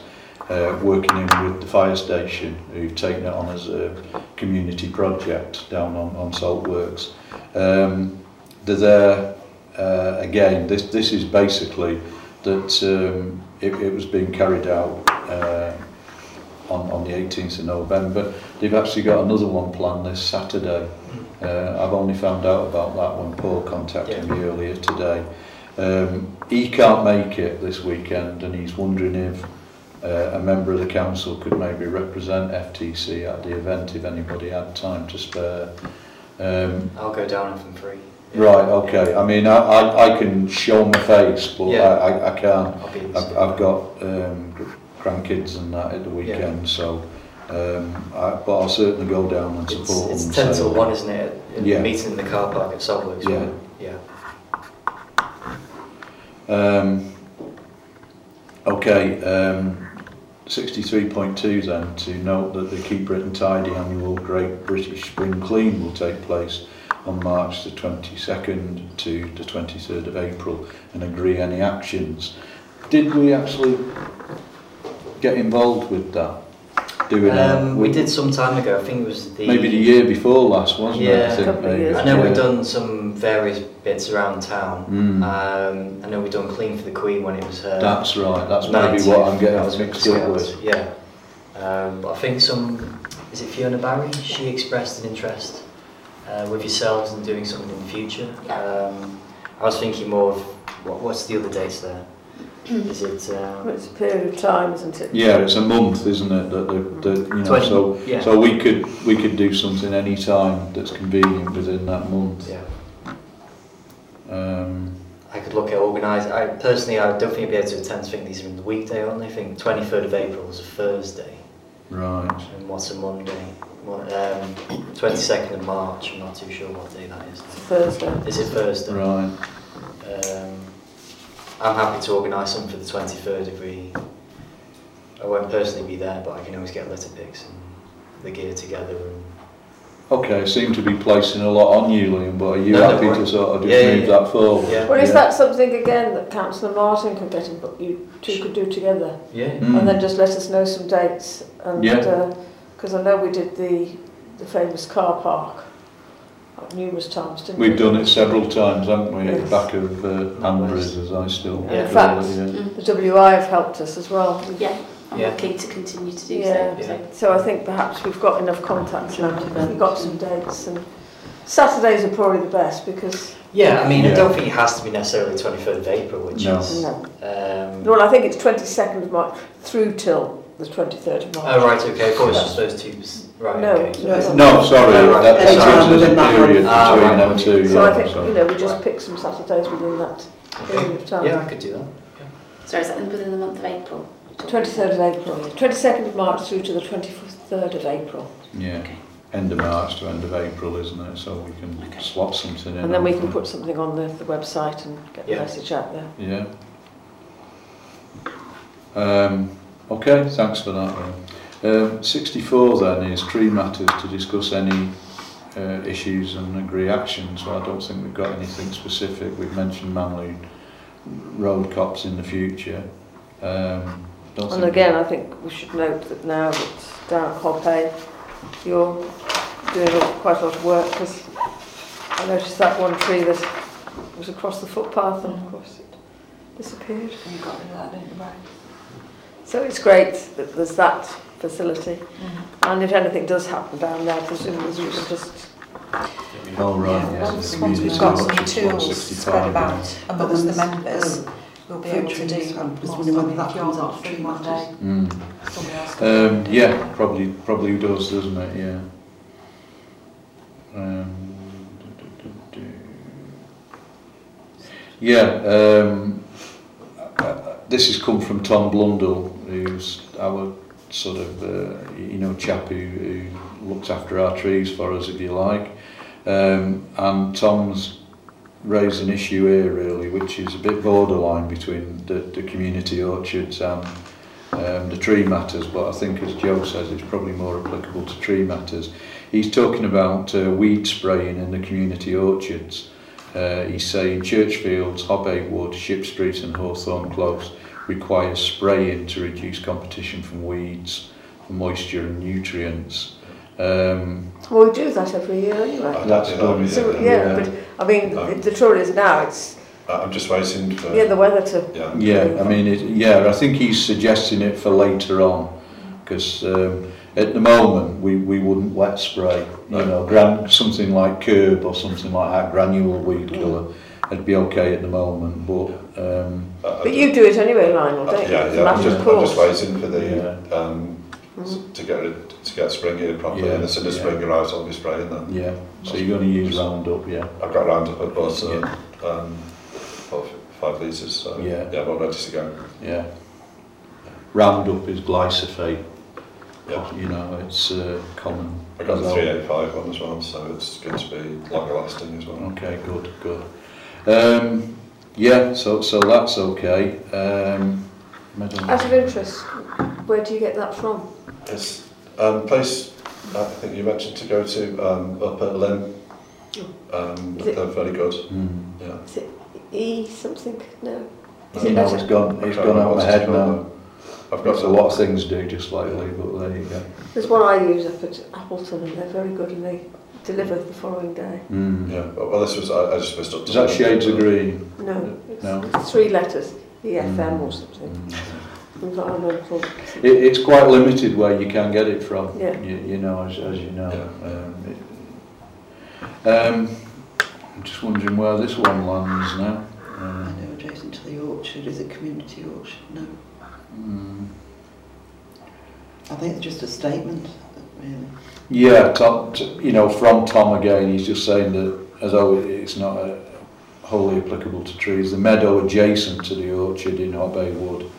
uh, working in with the fire station, who've taken it on as a community project down on, on Salt Works. Um, they're there, uh, again, this, this is basically that um, it, it was being carried out uh, on, on the 18th of November. They've actually got another one planned this Saturday Uh, I've only found out about that when Paul contacted yeah. me earlier today. Um, he can't make it this weekend and he's wondering if uh, a member of the council could maybe represent FTC at the event if anybody had time to spare. Um, I'll go down if I'm free. Yeah. Right, okay. Yeah. I mean, I, I, I can show my face, but yeah. I, I, I can't. I've, I've got um, grandkids and that at the weekend, yeah. so Um, I, but I'll certainly go down and It's, support it's them. 10 so- till 1, isn't it? In Yeah. Meeting in the car park at Saltworks. Yeah. Yeah. Um, okay, um, 63.2 then, to note that the Keep Britain Tidy annual Great British Spring Clean will take place on March the 22nd to the 23rd of April and agree any actions. Did we actually get involved with that? Doing that? Um, we did some time ago, I think it was the... Maybe the year before last, wasn't it? Yeah. I think Couple of maybe. years I know Yeah. we've done some various bits around town. Mm. Um, I know we've done Clean for the Queen when it was her... That's right, that's maybe what I'm that getting was mixed up Scouts, with. Yeah. Um, but I think some... Is it Fiona Barry? She expressed an interest uh, with yourselves in doing something in the future. Yeah. Um, I was thinking more of... What, what's the other dates there? Is it... Well, Um, it's a period of time, isn't it? Yeah, it's a month, isn't it? That the, the you know, 20, so yeah. so we could we could do something any time that's convenient within that month. yeah. Um, I could look at organise. I personally, I don't think I'd be able to attend. I think these are in the weekday only. I think 23rd of April is a Thursday, right. and what's a Monday? Mon- Um, 22nd of March. I'm not too sure what day that is. It's Thursday. Is it Thursday? Right. Um, I'm happy to organise some for the 23rd if we. I won't personally be there, but I can always get litter picks and the gear together. And Okay, seem to be placing a lot on you, Liam, but are you No, happy worry. to sort of just Yeah, yeah, move yeah. that forward? Yeah. Well, is Yeah. that something again that Councillor Martin could get in, but you two could do together? yeah. Mm. And then just let us know some dates. And Yeah. Because I know we did the the famous car park uh, numerous times, didn't We've we? done it several times, haven't we, yes. at the back of uh, Ambrose, as I still yeah. In fact, it, yeah. Mm. the WI have helped us as well. Yeah. I'm yeah. keen to continue to do yeah. so. Yeah. So I think perhaps we've got enough contacts now. We've got some dates and Saturdays are probably the best because yeah, I mean, yeah. I don't think it has to be necessarily 23rd of April, which no. is... No. Um, well, I think it's 22nd of March through till the 23rd of March. Oh, right, okay, of course, just those two right, No. okay. No, it's No, sorry, right. that, that Any gives time us within that period month. Ah, right. them two. So yeah, I think, so- you know, we just pick some Saturdays within that period of time. Yeah, I could do that. Sorry, is that within the month of April? 23rd of April, 22nd of March through to the 23rd of April. Yeah. Okay. end of March to end of April, isn't it? So we can slot something in. And then we can put something on the, the website and get the Yeah. message out there. Yeah. Um, okay, thanks for that. Ray. Um, 64 then is tree matters to discuss any uh, issues and agree action. So I don't think we've got anything specific. We've mentioned Manly road cops in the future. Um, don't and again, I think we should note that now that down at Hoppe, you're doing quite a lot of work because I noticed that one tree that was across the footpath and of course it disappeared. And you got rid of that, didn't you? So it's great that there's that facility. Mm-hmm. And if anything does happen down there, presumably we can just, Oh, right, Yeah, yes. once, once we've got some watches, tools spread yeah. about But amongst the members, um, we'll be able to do trees, I'm more wondering whether that If you're comes not free tree one day, Mm. somebody else can. Um, yeah, probably probably does, doesn't it? Yeah. Um, do, do, do, do. Yeah. Um, uh, uh, this has come from Tom Blundell, who's our sort of uh, you know chap who, who looks after our trees for us, if you like. Um, and Tom's raised an issue here really, which is a bit borderline between the, the community orchards and um, the tree matters, but I think as Joe says, it's probably more applicable to tree matters. He's talking about uh, weed spraying in the community orchards. Uh, he's saying Churchfields, Hob Hey Wood, Ship Street and Hawthorne Close require spraying to reduce competition from weeds, moisture and nutrients. Um, well, we do that every year anyway. That's don't do done. every So, yeah, Yeah. but I mean, No. the, the trouble is now it's, Uh, I'm just waiting for. yeah, the weather to, yeah. Yeah, I mean, it, yeah, I think he's suggesting it for later on, because um, at the moment we, we wouldn't wet spray, you No. know, gran, something like Kerb or something like that, granule weed Mm. killer, it'd be okay at the moment, but um, Uh, but you do it anyway, Lionel, Uh, don't you? yeah, It's a yeah. I'm just, I'm just waiting for the Yeah. um, s- Mhm. to get rid, to get spring here properly. Yeah, And as soon as yeah. spring arrives, I'll be spraying them. yeah, so you're going to use Roundup, yeah, I've got Roundup at bus, uh, um, five, five litres, so Yeah. yeah, I'm all ready to go. yeah. Roundup is glyphosate, Yeah. you know, it's uh, common. I got the as well. 385 one as well, so it's going to be longer lasting as well. Okay, good, good. Um, yeah, so so that's okay. Um, Out of interest, where do you get that from? It's um, place I think you mentioned to go to um, up at Lymm. Um, Is it- they're very good. Mm. Yeah. Is it E something? No. Is You it know, better? it's gone, I it's can't gone remember out what my it's head called now. now. I've Got got a lot of things to do just slightly, but there you go. There's one I use up at Appleton and they're very good and they deliver the following day. Mm. Yeah. Well, this was I, I just missed up. Is that shades of green? No, it's, No. it's three letters, EFM Mm. or something. Mm. Environmental. It, it's quite limited where you can get it from. Yeah. You, you know, as, as you know. Yeah. Um, it, um, I'm just wondering where this one lands now. I Uh, know adjacent to the orchard, is it community orchard? No. mm. I think it's just a statement, really. Yeah, Tom, you know, from Tom again, he's just saying that as although it's not uh, wholly applicable to trees, the meadow adjacent to the orchard in Hob Hey Wood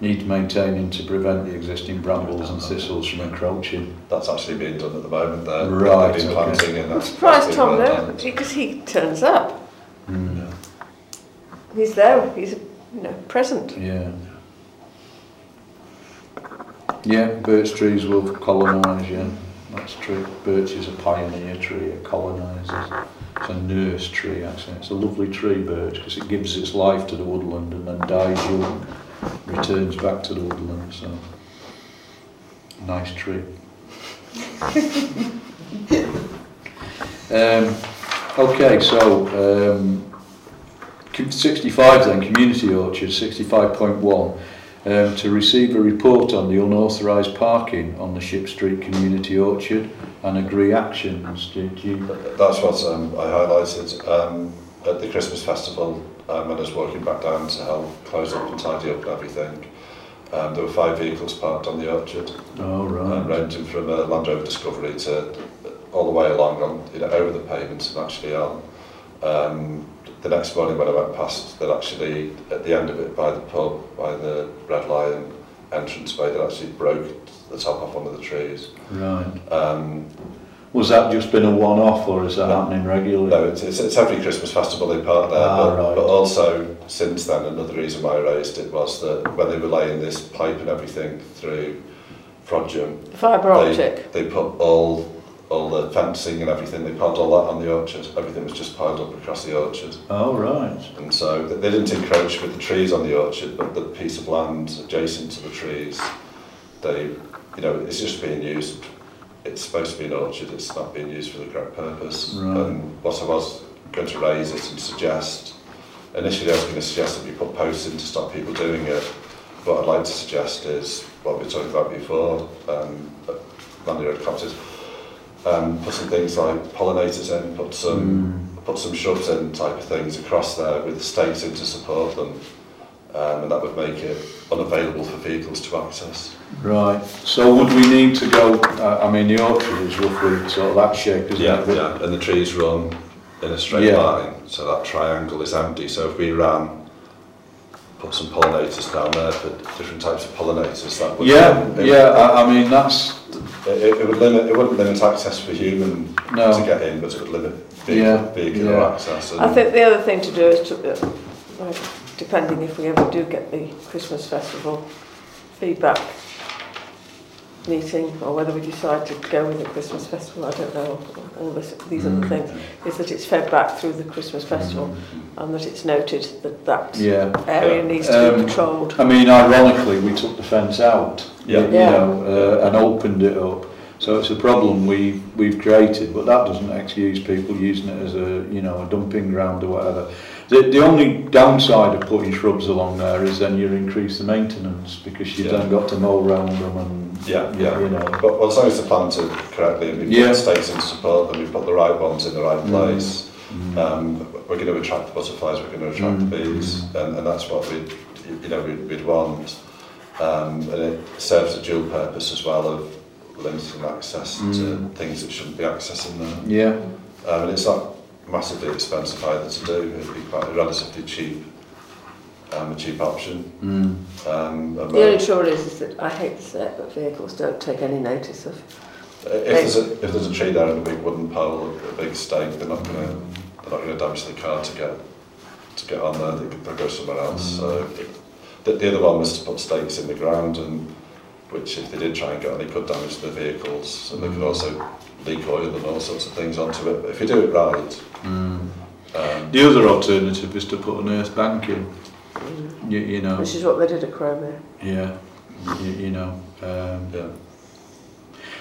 needs maintaining to prevent the existing brambles and thistles from encroaching. That's actually being done at the moment. There, Right, They've been okay. planting in I'm surprised Tom though, because he turns up. Mm. He's there, he's you know, present. Yeah. Yeah, birch trees will colonise, yeah. That's true. Birch is a pioneer tree, it colonises. It's a nurse tree, actually. It's a lovely tree, birch, because it gives its life to the woodland and then dies young, returns back to the woodland, so. Nice tree. um, okay, so um, 65 then, community orchard, 65.1, um, to receive a report on the unauthorised parking on the Ship Street Community Orchard and agree actions. Did you? That's what um, I highlighted um, at the Christmas festival um, when I was walking back down to help close up and tidy up and everything. Um, there were five vehicles parked on the orchard. Oh, right. Um, ranging from a Land Rover Discovery to all the way along on, you know, over the pavement and actually on. Um, the next morning when I went past, they'd actually, at the end of it, by the pub, by the Red Lion entrance way, they actually broke the top off one of the trees. Right. Um, Was that just been a one-off or is that No. happening regularly? No, it's, it's, it's every Christmas festival they park there, Ah, but, right. but also since then another reason why I raised it was that when they were laying this pipe and everything through Frodsham, Fibre optic. they, they put all all the fencing and everything, they piled all that on the orchard. Everything was just piled up across the orchard. Oh, right. And so they didn't encroach with the trees on the orchard, but the piece of land adjacent to the trees, they, you know, it's just being used. It's supposed to be an orchard, it's not being used for the correct purpose. Right. And what I was going to raise it and suggest, initially I was going to suggest that we put posts in to stop people doing it. What I'd like to suggest is what we were talking about before, um, Manley Road Cottages, um, put some things like pollinators in, put some mm. put some shrubs in type of things across there with the stakes in to support them. Um, and that would make it unavailable for vehicles to access. Right. So would we need to go, uh, I mean the orchard is roughly sort of that shape, isn't yeah, it? Yeah, and the trees run in a straight yeah. line, so that triangle is empty. So if we ran some pollinators down there for different types of pollinators. That would yeah, it, yeah. I, I mean that's it, it, would limit. It wouldn't limit access for human no. to get in, but it would limit big, yeah, vehicular yeah. access. And I think the other thing to do is to, uh, like, depending if we ever do get the Christmas festival feedback meeting or whether we decide to go with the Christmas festival, I don't know, all this, these mm. other things, is that it's fed back through the Christmas festival mm. and that it's noted that that yeah. area yeah. needs to um, be patrolled. I mean, ironically, we took the fence out yeah. you yeah. know, uh, and opened it up. So it's a problem we, we've created, but that doesn't excuse people using it as a, you know, a dumping ground or whatever. The, the only downside of putting shrubs along there is then you increase the maintenance because you've yeah. then got to mow around them and Yeah, yeah. You know. But well, as long as the planted to correctly, and we yeah. put stakes in support, them, we put the right ones in the right mm. place, mm. um, we're going to attract the butterflies, we're going to attract mm. the bees, and, and that's what we, you know, we'd, we'd want. Um, and it serves a dual purpose as well of limiting access mm. to things that shouldn't be accessing there. Yeah. Um, and it's not massively expensive either to do, it'd be quite relatively cheap. Um, a cheap option. mm. Um, The only trouble is, is that I hate to say it, but vehicles don't take any notice of. If there's a if there's a tree there and a big wooden pole, a big stake, they're not going to they're not going to damage the car to get to get on there. They, they'll go somewhere else. So the, the other one was to put stakes in the ground, and which if they did try and get on, they could damage the vehicles, and they could also leak oil and all sorts of things onto it. But if you do it right, Mm. um, The other alternative is to put an earth bank in, you, you know. Which is what they did at Crimea. Yeah, you, you know. Um, yeah.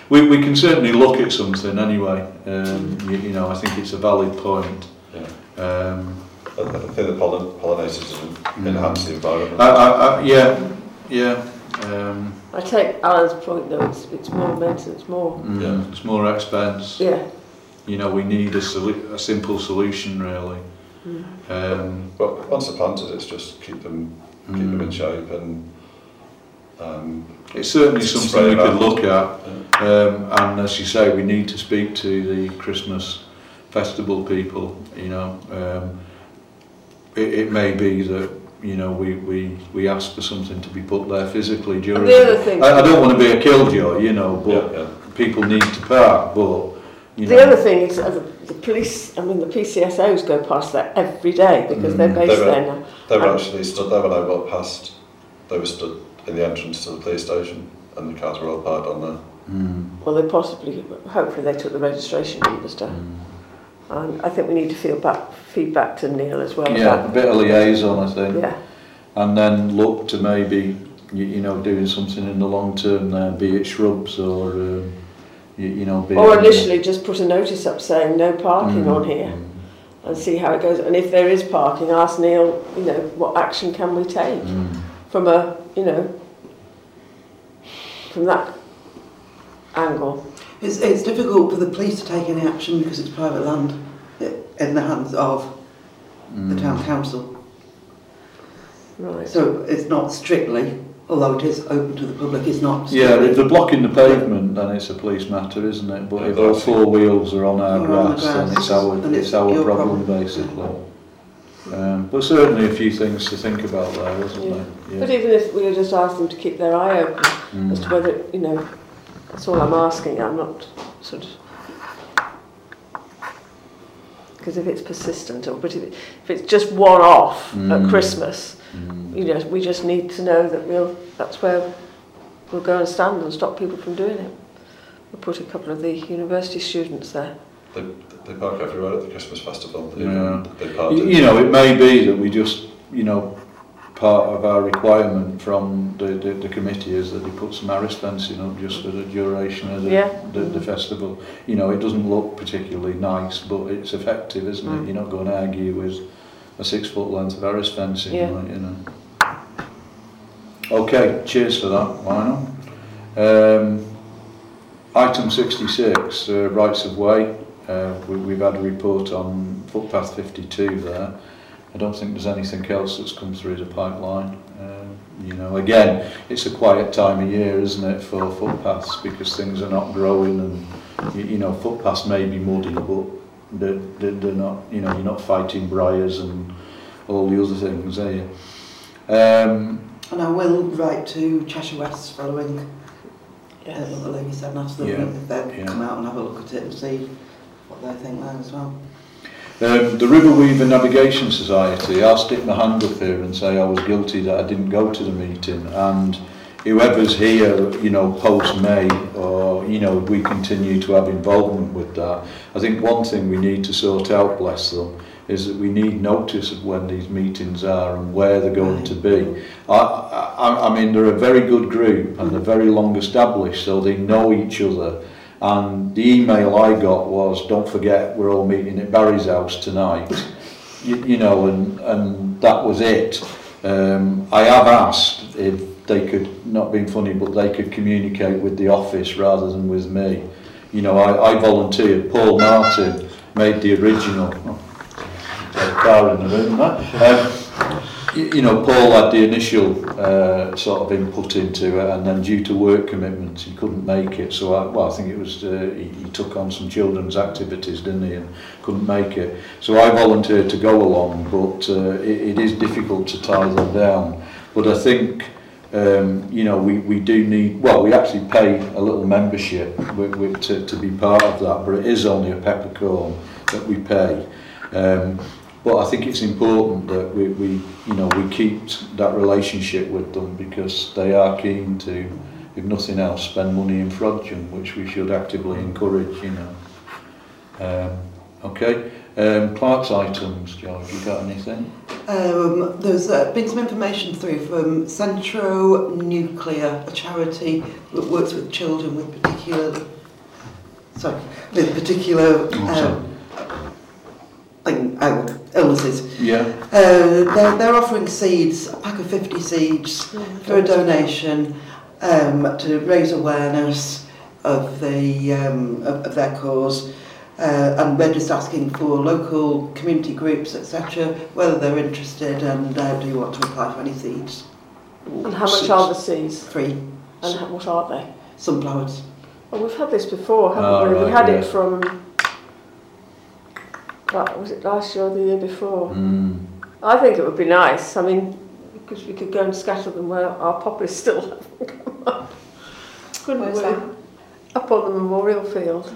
We, we can certainly look at something anyway. Um, you, you know, I think it's a valid point. Yeah. Um, I, I think the pollen, pollinators mm. enhance the environment. I, I, I, yeah, yeah. Um, I take Alan's point though, it's, it's more maintenance, it's more... Mm, yeah. It's more expense. Yeah. You know, we need a, solu a simple solution really. Mm. Um, But once they're planted, it's just keep them keep them in mm. shape and. Um, It's certainly Just something we it could look at. Um, and as you say, we need to speak to the Christmas festival people, you know. Um, it, it may be that, you know, we, we, we ask for something to be put there physically during... And the other thing- I, I don't want to be a killjoy, you know, but Yeah, yeah. people need to park, but, you know... The other thing is uh, the, the police, I mean, the PCSOs go past there every day because mm, they're based they were, there now. They were and actually stood there when I walked past. They were stood in the entrance to the police station and the cars were all parked on there. Mm. Well, they possibly, hopefully, they took the registration numbers down. Mm. And I think we need to feel back, feedback to Neil as well. Yeah, a bit of liaison, I think. Yeah. And then look to maybe, you, you know, doing something in the long term there, be it shrubs or. Um, you, you know, be Or it- initially just put a notice up saying no parking Mm, on here mm, and see how it goes. And if there is parking, ask Neil, you know, what action can we take mm. from a, you know, from that angle. It's, it's difficult for the police to take any action because it's private land in the hands of the Mm. town council. Right. So it's not strictly, although it is open to the public, is not. Yeah, if they're blocking the pavement, then it's a police matter, isn't it? But if our four wheels are on our grass, on grass, then it's our, it's, it's our problem, problem, basically. Yeah. Um, but certainly a few things to think about there, isn't yeah. there? Yeah. But even if we just asked them to keep their eye open mm. as to mm. whether, you know, that's all I'm asking, I'm not sort of because if it's persistent or but if, if it's just one off mm. at Christmas, mm. you know, we just need to know that we'll that's where we'll go and stand and stop people from doing it. We put a couple of the university students there. They, they park everywhere at the Christmas festival. They, yeah. they park you, you know, it may be that we just, you know, part of our requirement from the, the, the committee is that they put some Heras fencing up just for the duration of the, Yeah. the, the festival. You know, it doesn't look particularly nice, but it's effective, isn't Mm. it? You're not going to argue with a six foot length of Heras fencing, Yeah. like, you know. Okay, cheers for that, Lionel. Um, item 66, uh, rights of way. Uh, we, we've had a report on footpath 52 there. I don't think there's anything else that's come through the pipeline. Um, you know, again, it's a quiet time of year, isn't it, for footpaths because things are not growing and, you, you know, footpaths may be muddy, but they're, they're, they're not, you know, you're not fighting briars and all the other things, are you? Um, and I will write to Cheshire West following um, yes. uh, what the lady said, and ask them yeah, if they'll yeah. come out and have a look at it and see what they think there as well. Um, the River Weaver Navigation Society, I'll stick my hand up here and say I was guilty that I didn't go to the meeting and whoever's here, you know, post-May or, you know, we continue to have involvement with that. I think one thing we need to sort out, bless them, is that we need notice of when these meetings are and where they're going to be. I, I, I mean, they're a very good group and they're very long established, so they know each other. And the email I got was, don't forget, we're all meeting at Barry's house tonight. you, you know, and, and that was it. Um, I have asked if they could, not being funny, but they could communicate with the office rather than with me. You know, I, I volunteered. Paul Martin made the original. Oh, car in the room, that. Um, you know, Paul had the initial uh, sort of input into it, and then due to work commitments, he couldn't make it. So, I, well, I think it was uh, he, he took on some children's activities, didn't he, and couldn't make it. So I volunteered to go along, but uh, it, it is difficult to tie them down. But I think. Um, you know, we, we do need, well, we actually pay a little membership with, with, to, to be part of that, but it is only a peppercorn that we pay. Um, but I think it's important that we, we, you know, we keep that relationship with them because they are keen to, if nothing else, spend money in Frodsham, which we should actively encourage, you know. Um, okay, um, Clark's items, George, you got anything? Um, there's uh, been some information through from Centro Nuclear, a charity that works with children with particular, sorry, with particular um, thing, oh, illnesses. Yeah. Uh, they're, they're offering seeds, a pack of 50 seeds for a donation um, to raise awareness of the um, of, of their cause. Uh, and we're just asking for local community groups, etc., whether they're interested and uh, do you want to apply for any seeds. And how much are the seeds? Free. And how, what are they? Sunflowers. Well, we've had this before, haven't Oh, we? we had yeah. it from, what, was it last year or the year before? Mm. I think it would be nice. I mean, because we could go and scatter them where our poppies still haven't come up. Couldn't Where's we? that? Up on the memorial field.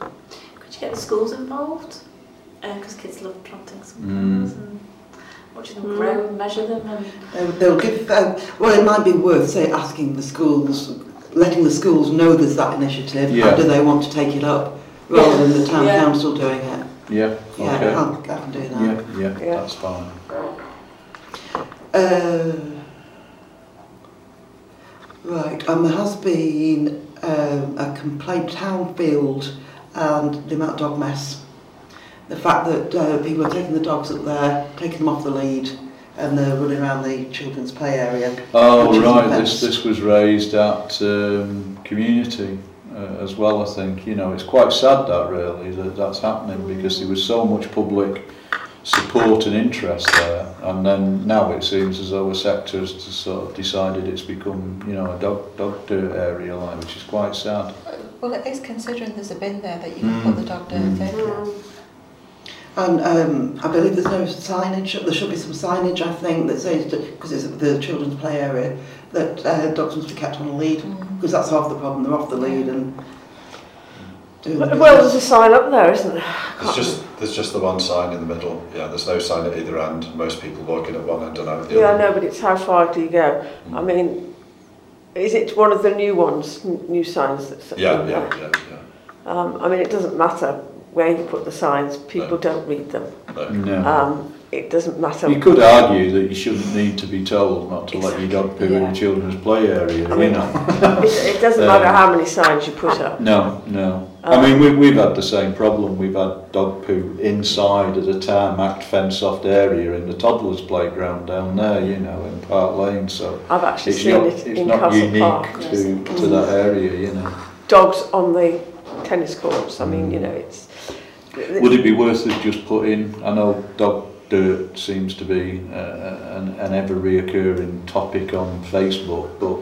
Could you get the schools involved? Because kids love planting some Mm. flowers and watching them Mm. grow and measure them. And Uh, they'll give. Uh, well, it might be worth say asking the schools, letting the schools know there's that initiative. Yeah. How do they want to take it up, rather than the town Yeah. council doing it? Yeah, Yeah, okay. I'll, I can do that. Yeah, yeah, Yeah. that's fine. Uh, right, um, there has been um, a complaint Townfield and the amount of dog mess. The fact that uh, people are taking the dogs up there, taking them off the lead, and they're running around the children's play area. Oh, right, this, this was raised at um, community uh, as well, I think. You know, it's quite sad that really that that's happening because there was so much public support and interest there, and then now it seems as though a sector's sort of decided it's become, you know, a dog dog dirt area, like, which is quite sad. Well, it is considering there's a bin there that you can mm. put the dog dirt mm. in. And um, I believe there's no signage, there should be some signage, I think, that says, because it's the children's play area, that uh, dogs must be kept on a lead, Mm. because that's half the problem, they're off the lead and doing the Well, there's a sign up there, isn't there? It's just There's just the one sign in the middle. Yeah, there's no sign at either end. Most people walking at one end and out the Yeah, I other. know, but it's how far do you go? I mean, is it one of the new ones, n- new signs that's Yeah, in yeah, yeah, yeah. Um, I mean, it doesn't matter where you put the signs, people don't read them. No. No. Um, it doesn't matter. You could argue that you shouldn't need to be told not to let your dog poo in Yeah. the children's play area, I you know. It, it doesn't Um, matter how many signs you put up. No, no. Um, I mean, we, we've had the same problem. We've had dog poo inside of the tarmac fence-off area in the toddlers' playground down there, you know, in Park Lane. So I've actually it's seen not, it it's in not Castle unique Park. to, to that area, you know. Dogs on the tennis courts. I mean, you know, it's. Would it be worth it just put in? I know dog dirt seems to be uh, an, an ever reoccurring topic on Facebook, but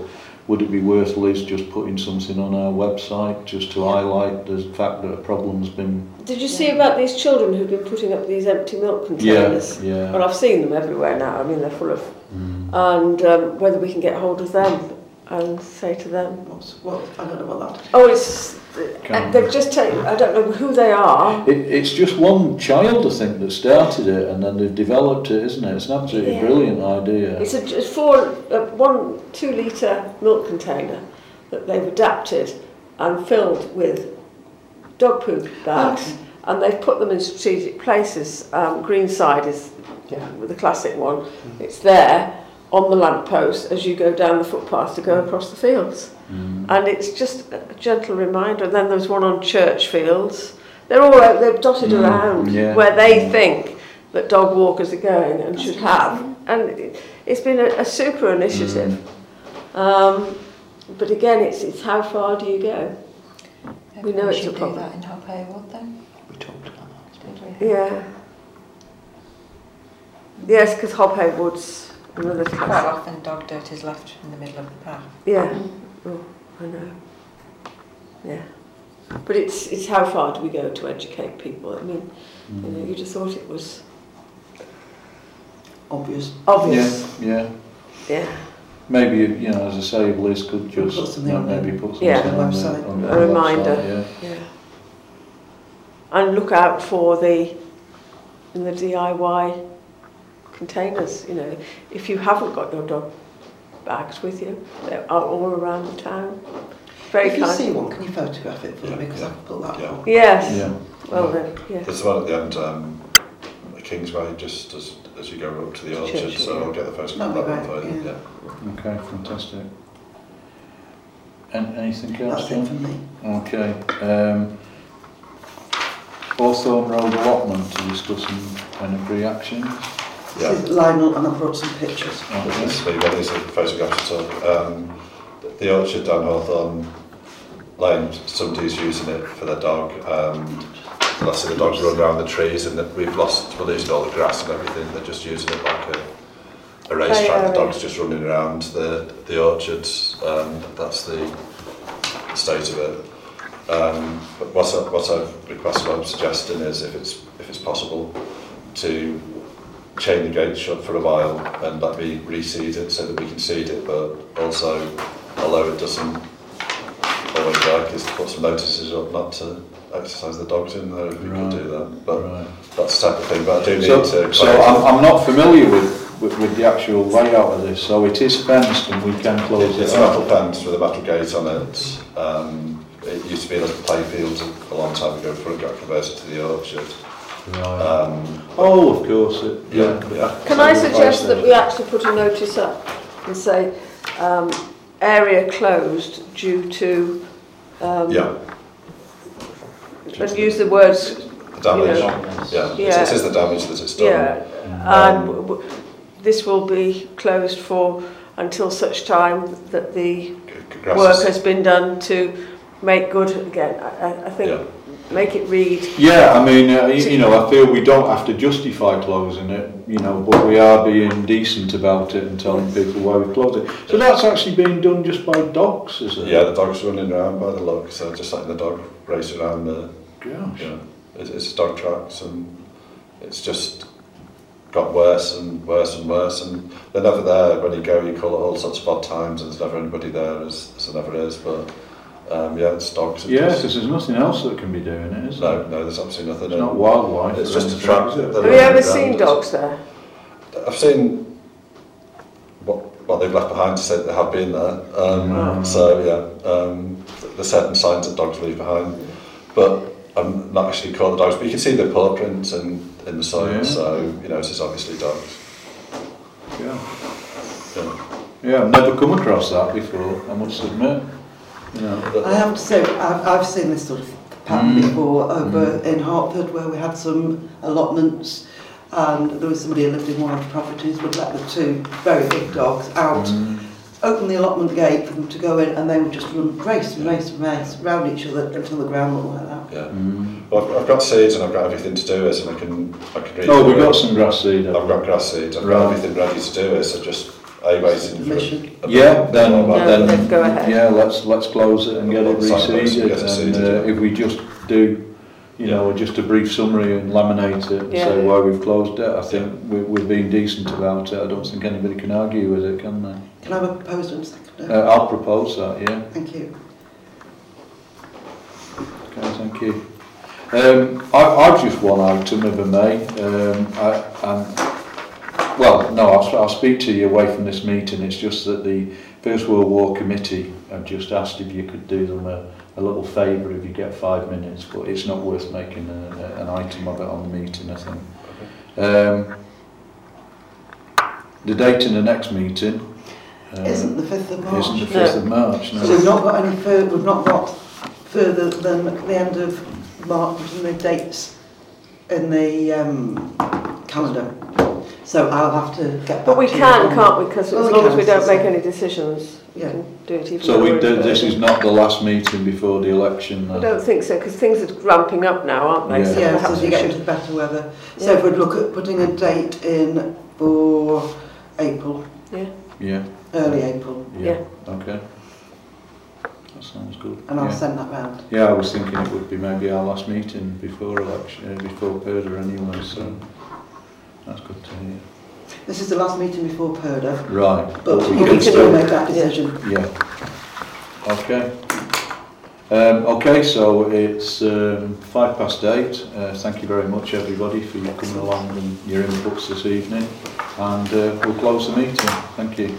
would it be worth least just putting something on our website just to highlight the fact that a problem's been... Did you see about these children who've been putting up these empty milk containers? Yeah, yeah. Well, I've seen them everywhere now. I mean, they're full of... Mm. And um, whether we can get hold of them and say to them... What's, what, I don't know about that. Oh, it's and they've just taken, I don't know who they are. It, it's just one child, I think, that started it and then they've developed it, isn't it? It's an absolutely yeah. brilliant idea. It's a it's four, uh, one two litre milk container that they've adapted and filled with dog poop bags. Okay. And they've put them in strategic places. Um, Greenside is yeah. the classic one. Mm. It's there. On the lamppost as you go down the footpath to go across the fields. Mm. And it's just a gentle reminder. And then there's one on church fields. They're all out, they're dotted Mm, around yeah. where they Mm. think that dog walkers are going and should have. And it, it's been a, a super initiative. Mm. Um, but again, it's, it's how far do you go? We know Maybe it's a problem. do that in Hob Hey Wood then. We talked about that. Did we? Yeah. Yes, because Hob Hey Woods, another Quite class. often dog dirt is left in the middle of the path. Yeah. Oh, I know. Yeah. But it's it's how far do we go to educate people? I mean, you know, you just thought it was Obvious. obvious. Yeah, yeah. Yeah. Maybe, you know, as I say, Liz could just Put something you know, maybe put something Yeah. on, the, Website. on the A reminder. website, yeah. Yeah. And look out for the in the DIY containers. You know, if you haven't got your dog bags with you, they're all around the town. Very if you kind. see one, can you photograph it for Yeah, me? Because I yeah, can put that yeah. on. Yes. Yeah. Well then, yeah. There's one at the end, um, Kingsway, just as, as you go up to the orchard, Church, so yeah. I'll get the first That'd of be that one for great, you. yeah. Yeah. Okay, fantastic. And anything else, That's it John? for me. Okay. Um, Hawthorne Road allotment to discuss and, and agree actions. Yeah. This is Lionel, and I brought some pictures. Okay. This is maybe these photographs at all. Um, the orchard down Hawthorne Lane, somebody's using it for their dog. Um, lots of the dogs run around the trees and that we've lost, we're losing all the grass and everything. They're just using it like a, a racetrack. The dogs just running around the, the orchards. Um, that's the state of it. Um, but what, I, what I've requested, what I'm suggesting is if it's, if it's possible to chain the gate shut for a while and let me reseed it so that we can seed it, but also, although it doesn't always work, is to put some notices up not to exercise the dogs in there if we Right. could do that. But Right. that's type of thing, but I do need So, to... so I'm, I'm not familiar with, with, with the actual layout of this, so it is fenced and we can close It's it a metal fence with a metal gate on it. Um, it used to be a little playfield a long time ago before it got converted to the orchard. Right. Um, Oh, of course, it, yeah. yeah, yeah. Can I suggest that we actually put a notice up and say um, area closed due to um, Yeah, and use the words the damage. You Yeah, Yeah. It's, it is the damage that it's done. yeah Um, and w- w- this will be closed for until such time that the G- work has been done to make good again. I, I- I think Yeah. Make it read Yeah, I mean, uh, you, you know, I feel we don't have to justify closing it, you know, but we are being decent about it and telling people why we close it. So that's actually being done just by dogs, is it? Yeah, the dog's running around by the look, so just letting the dog race around the, Gosh. you know, it's, it's dog tracks and it's just got worse and worse and worse and they're never there when you go, you call it all sorts of odd times and there's never anybody there as, as there never is, but Um, yeah, it's dogs. Yeah, because there's nothing else that can be doing it, is there? no, no, there's absolutely nothing. It's not wildlife. It's just a trap. is it? that- Have you ever seen dogs there? I've seen what what they've left behind to say that they have been there. Um, Mm. So yeah, um, there's certain signs that dogs leave behind, but I'm not actually caught the dogs. But you can see the paw prints in in the soil, Yeah. so you know it's obviously dogs. Yeah. Yeah. Yeah, I've never come across that before, I must admit. No. I have to say, I've, I've seen this sort of pattern mm. before over mm. in Hartford where we had some allotments and there was somebody who lived in one of the properties would let the two very big dogs out, mm. open the allotment gate for them to go in and they would just run race and race and race round each other until the ground looked like that. Yeah. Mm. Well, I've, I've got seeds and I've got everything to do this and I can, I can read Oh, we've got some grass seed. I've got grass seed. I've right. got everything ready to do this. I just a waiting for. Permission. a- Yeah, then, a- No, then, then go ahead. yeah, let's, let's close it and get it Sign those and reseeded. get it And seeded, uh, yeah. if we just do, you know, just a brief summary and laminate it and say Yeah. why we've closed it, I think we, we're being decent about it. I don't think anybody can argue with it, can they? Can I have a proposal and second? Uh, I'll propose that, yeah. Thank you. Okay, thank you. Um, I, I've just one item if I may. Um, I, and, Well, no, I'll, I'll speak to you away from this meeting. It's just that the First World War Committee have just asked if you could do them a, a little favour if you get five minutes, but it's not worth making a, a, an item of it on the meeting, I think. Um, the date in the next meeting uh, isn't the 5th of March. Isn't the 5th no. of March, no. So we've not got any further, we've not got further than the end of March and the dates in the um, calendar. So I'll have to get back But we to you can, on- can't we? Because Well, as we long as can, we don't so- make any decisions, we Yeah. can do it even So though we we're do, this is not the last meeting before the election I then? don't think so, because things are ramping up now, aren't they? Yeah. So Yeah, perhaps so you we get should- into better weather. So if we'd look at putting a date in for April, Yeah, Yeah. early April, yeah, okay. That sounds good. and I'll yeah. send that round. Yeah, I was thinking it would be maybe our last meeting before election, uh, before purdah anyway, so That's good to hear. This is the last meeting before Perda. Right. But, we, we can still make that decision. Yeah. Okay. Um, okay, so it's um, five past eight. Uh, thank you very much, everybody, for your coming along and your inputs this evening. And uh, we'll close the meeting. Thank you.